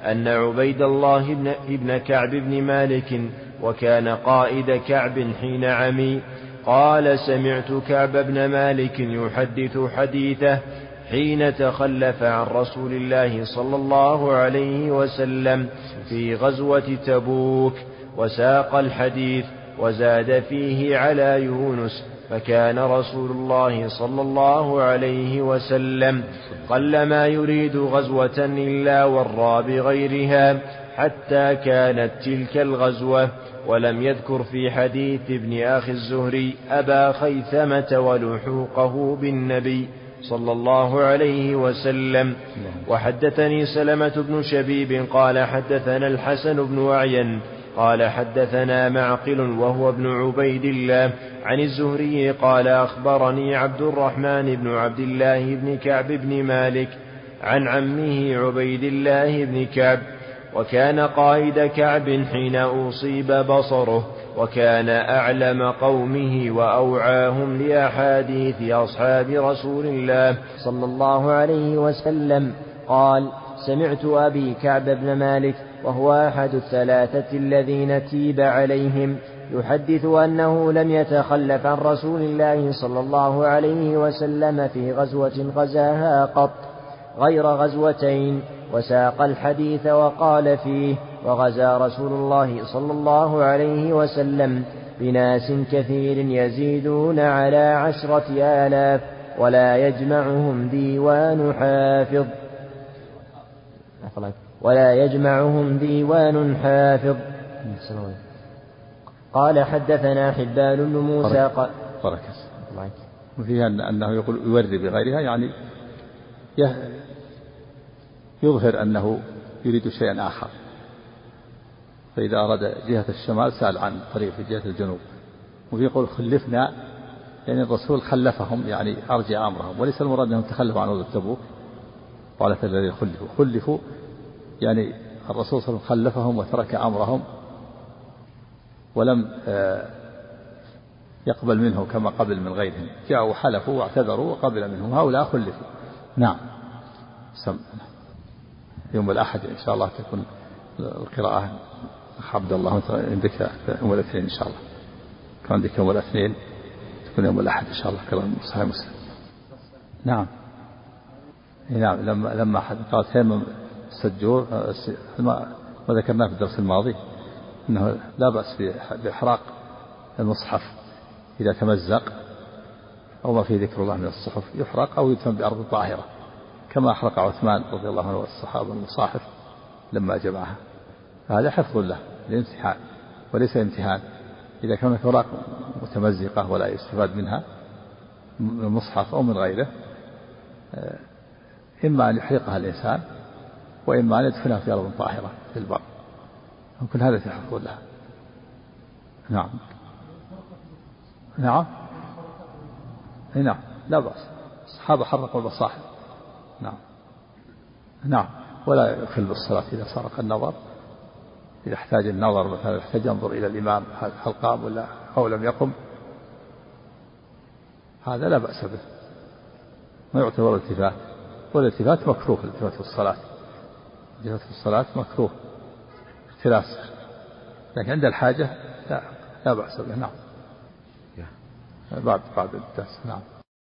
[SPEAKER 3] أن عبيد الله بن, كعب بن مالك وكان قائد كعب حين عمي قال سمعت كعب بن مالك يحدث حديثه حين تخلف عن رسول الله صلى الله عليه وسلم في غزوة تبوك وساق الحديث وزاد فيه على يونس فكان رسول الله صلى الله عليه وسلم قلما يريد غزوة إلا ورى بغيرها حتى كانت تلك الغزوة ولم يذكر في حديث ابن أخي الزهري أبا خيثمة ولحوقه بالنبي صلى الله عليه وسلم. وحدثني سلمة بن شبيب قال حدثنا الحسن بن أعين قال حدثنا معقل وهو ابن عبيد الله عن الزهري قال أخبرني عبد الرحمن بن عبد الله بن كعب بن مالك عن عمه عبيد الله بن كعب وكان قائد كعب حين أصيب بصره. وكان أعلم قومه وأوعاهم لأحاديث أصحاب رسول الله
[SPEAKER 6] صلى الله عليه وسلم. قال سمعت أبي كعب بن مالك وهو أحد الثلاثة الذين تيب عليهم يحدث أنه لم يتخلف عن رسول الله صلى الله عليه وسلم في غزوة غزاها قط غير غزوتين وساق الحديث وقال فيه وغزا رسول الله صلى الله عليه وسلم بناس كثير يزيدون على عشرة آلاف ولا يجمعهم ديوان حافظ. ولا يجمعهم ديوان حافظ. قال حدثنا حبان بن موسى قال
[SPEAKER 1] وفيها أنه يقول يوري بغيرها يعني يظهر أنه يريد شيئا آخر. فإذا أراد جهة الشمال سأل عن طريق في جهة الجنوب. وفي يقول خلفنا يعني الرسول خلفهم يعني أرجع أمرهم. وليس المراد أنهم تخلفوا عن غزوة تبوك. قالت الذين خلفوا. خلفوا يعني الرسول صلى الله عليه وسلم خلفهم وترك أمرهم ولم آه، يقبل منه كما قبل من غيرهم. جاءوا حلفوا واعتذروا وقبل منهم. هؤلاء خلفوا. نعم. سم. يوم الأحد إن شاء الله تكون القراءة عبد الله عندك يوم الاثنين إن شاء الله. كان عندك يوم الاثنين تكون يوم الأحد إن شاء الله قراءة صحيح مسلم. نعم. نعم لما لما قال تيمم السجور ما ذكرناه في الدرس الماضي أنه لا بأس بإحراق المصحف. إذا تمزق أو ما فيه ذكر الله من الصحف يحرق أو يدفن بأرض طاهرة. كما أحرق عثمان رضي الله عنه والصحابة المصاحف لما جمعها. هذا حفظ له للامتحان وليس امتهان إذا كانت أوراق متمزقة ولا يستفاد منها من المصحف أو من غيره آه، إما أن يحرقها الإنسان وإما أن يدفنها في أرض طاهرة في البر. كل هذا حفظ لها نعم. نعم. نعم. لا بأس. الصحابة حرقوا المصاحف. نعم. نعم. ولا يخل بالصلاة إذا سرق النظر. إذا احتاج النظر مثلا يحتاج ينظر إلى الإمام هل قام ولا أو لم يقم هذا لا بأس به. ما يعتبر التفات والالتفات مكروه الالتفات في الصلاة. الالتفات في الصلاة مكروه. اختلاس. لكن عند الحاجة لا لا بأس به. نعم. بعد بعد الدرس. نعم.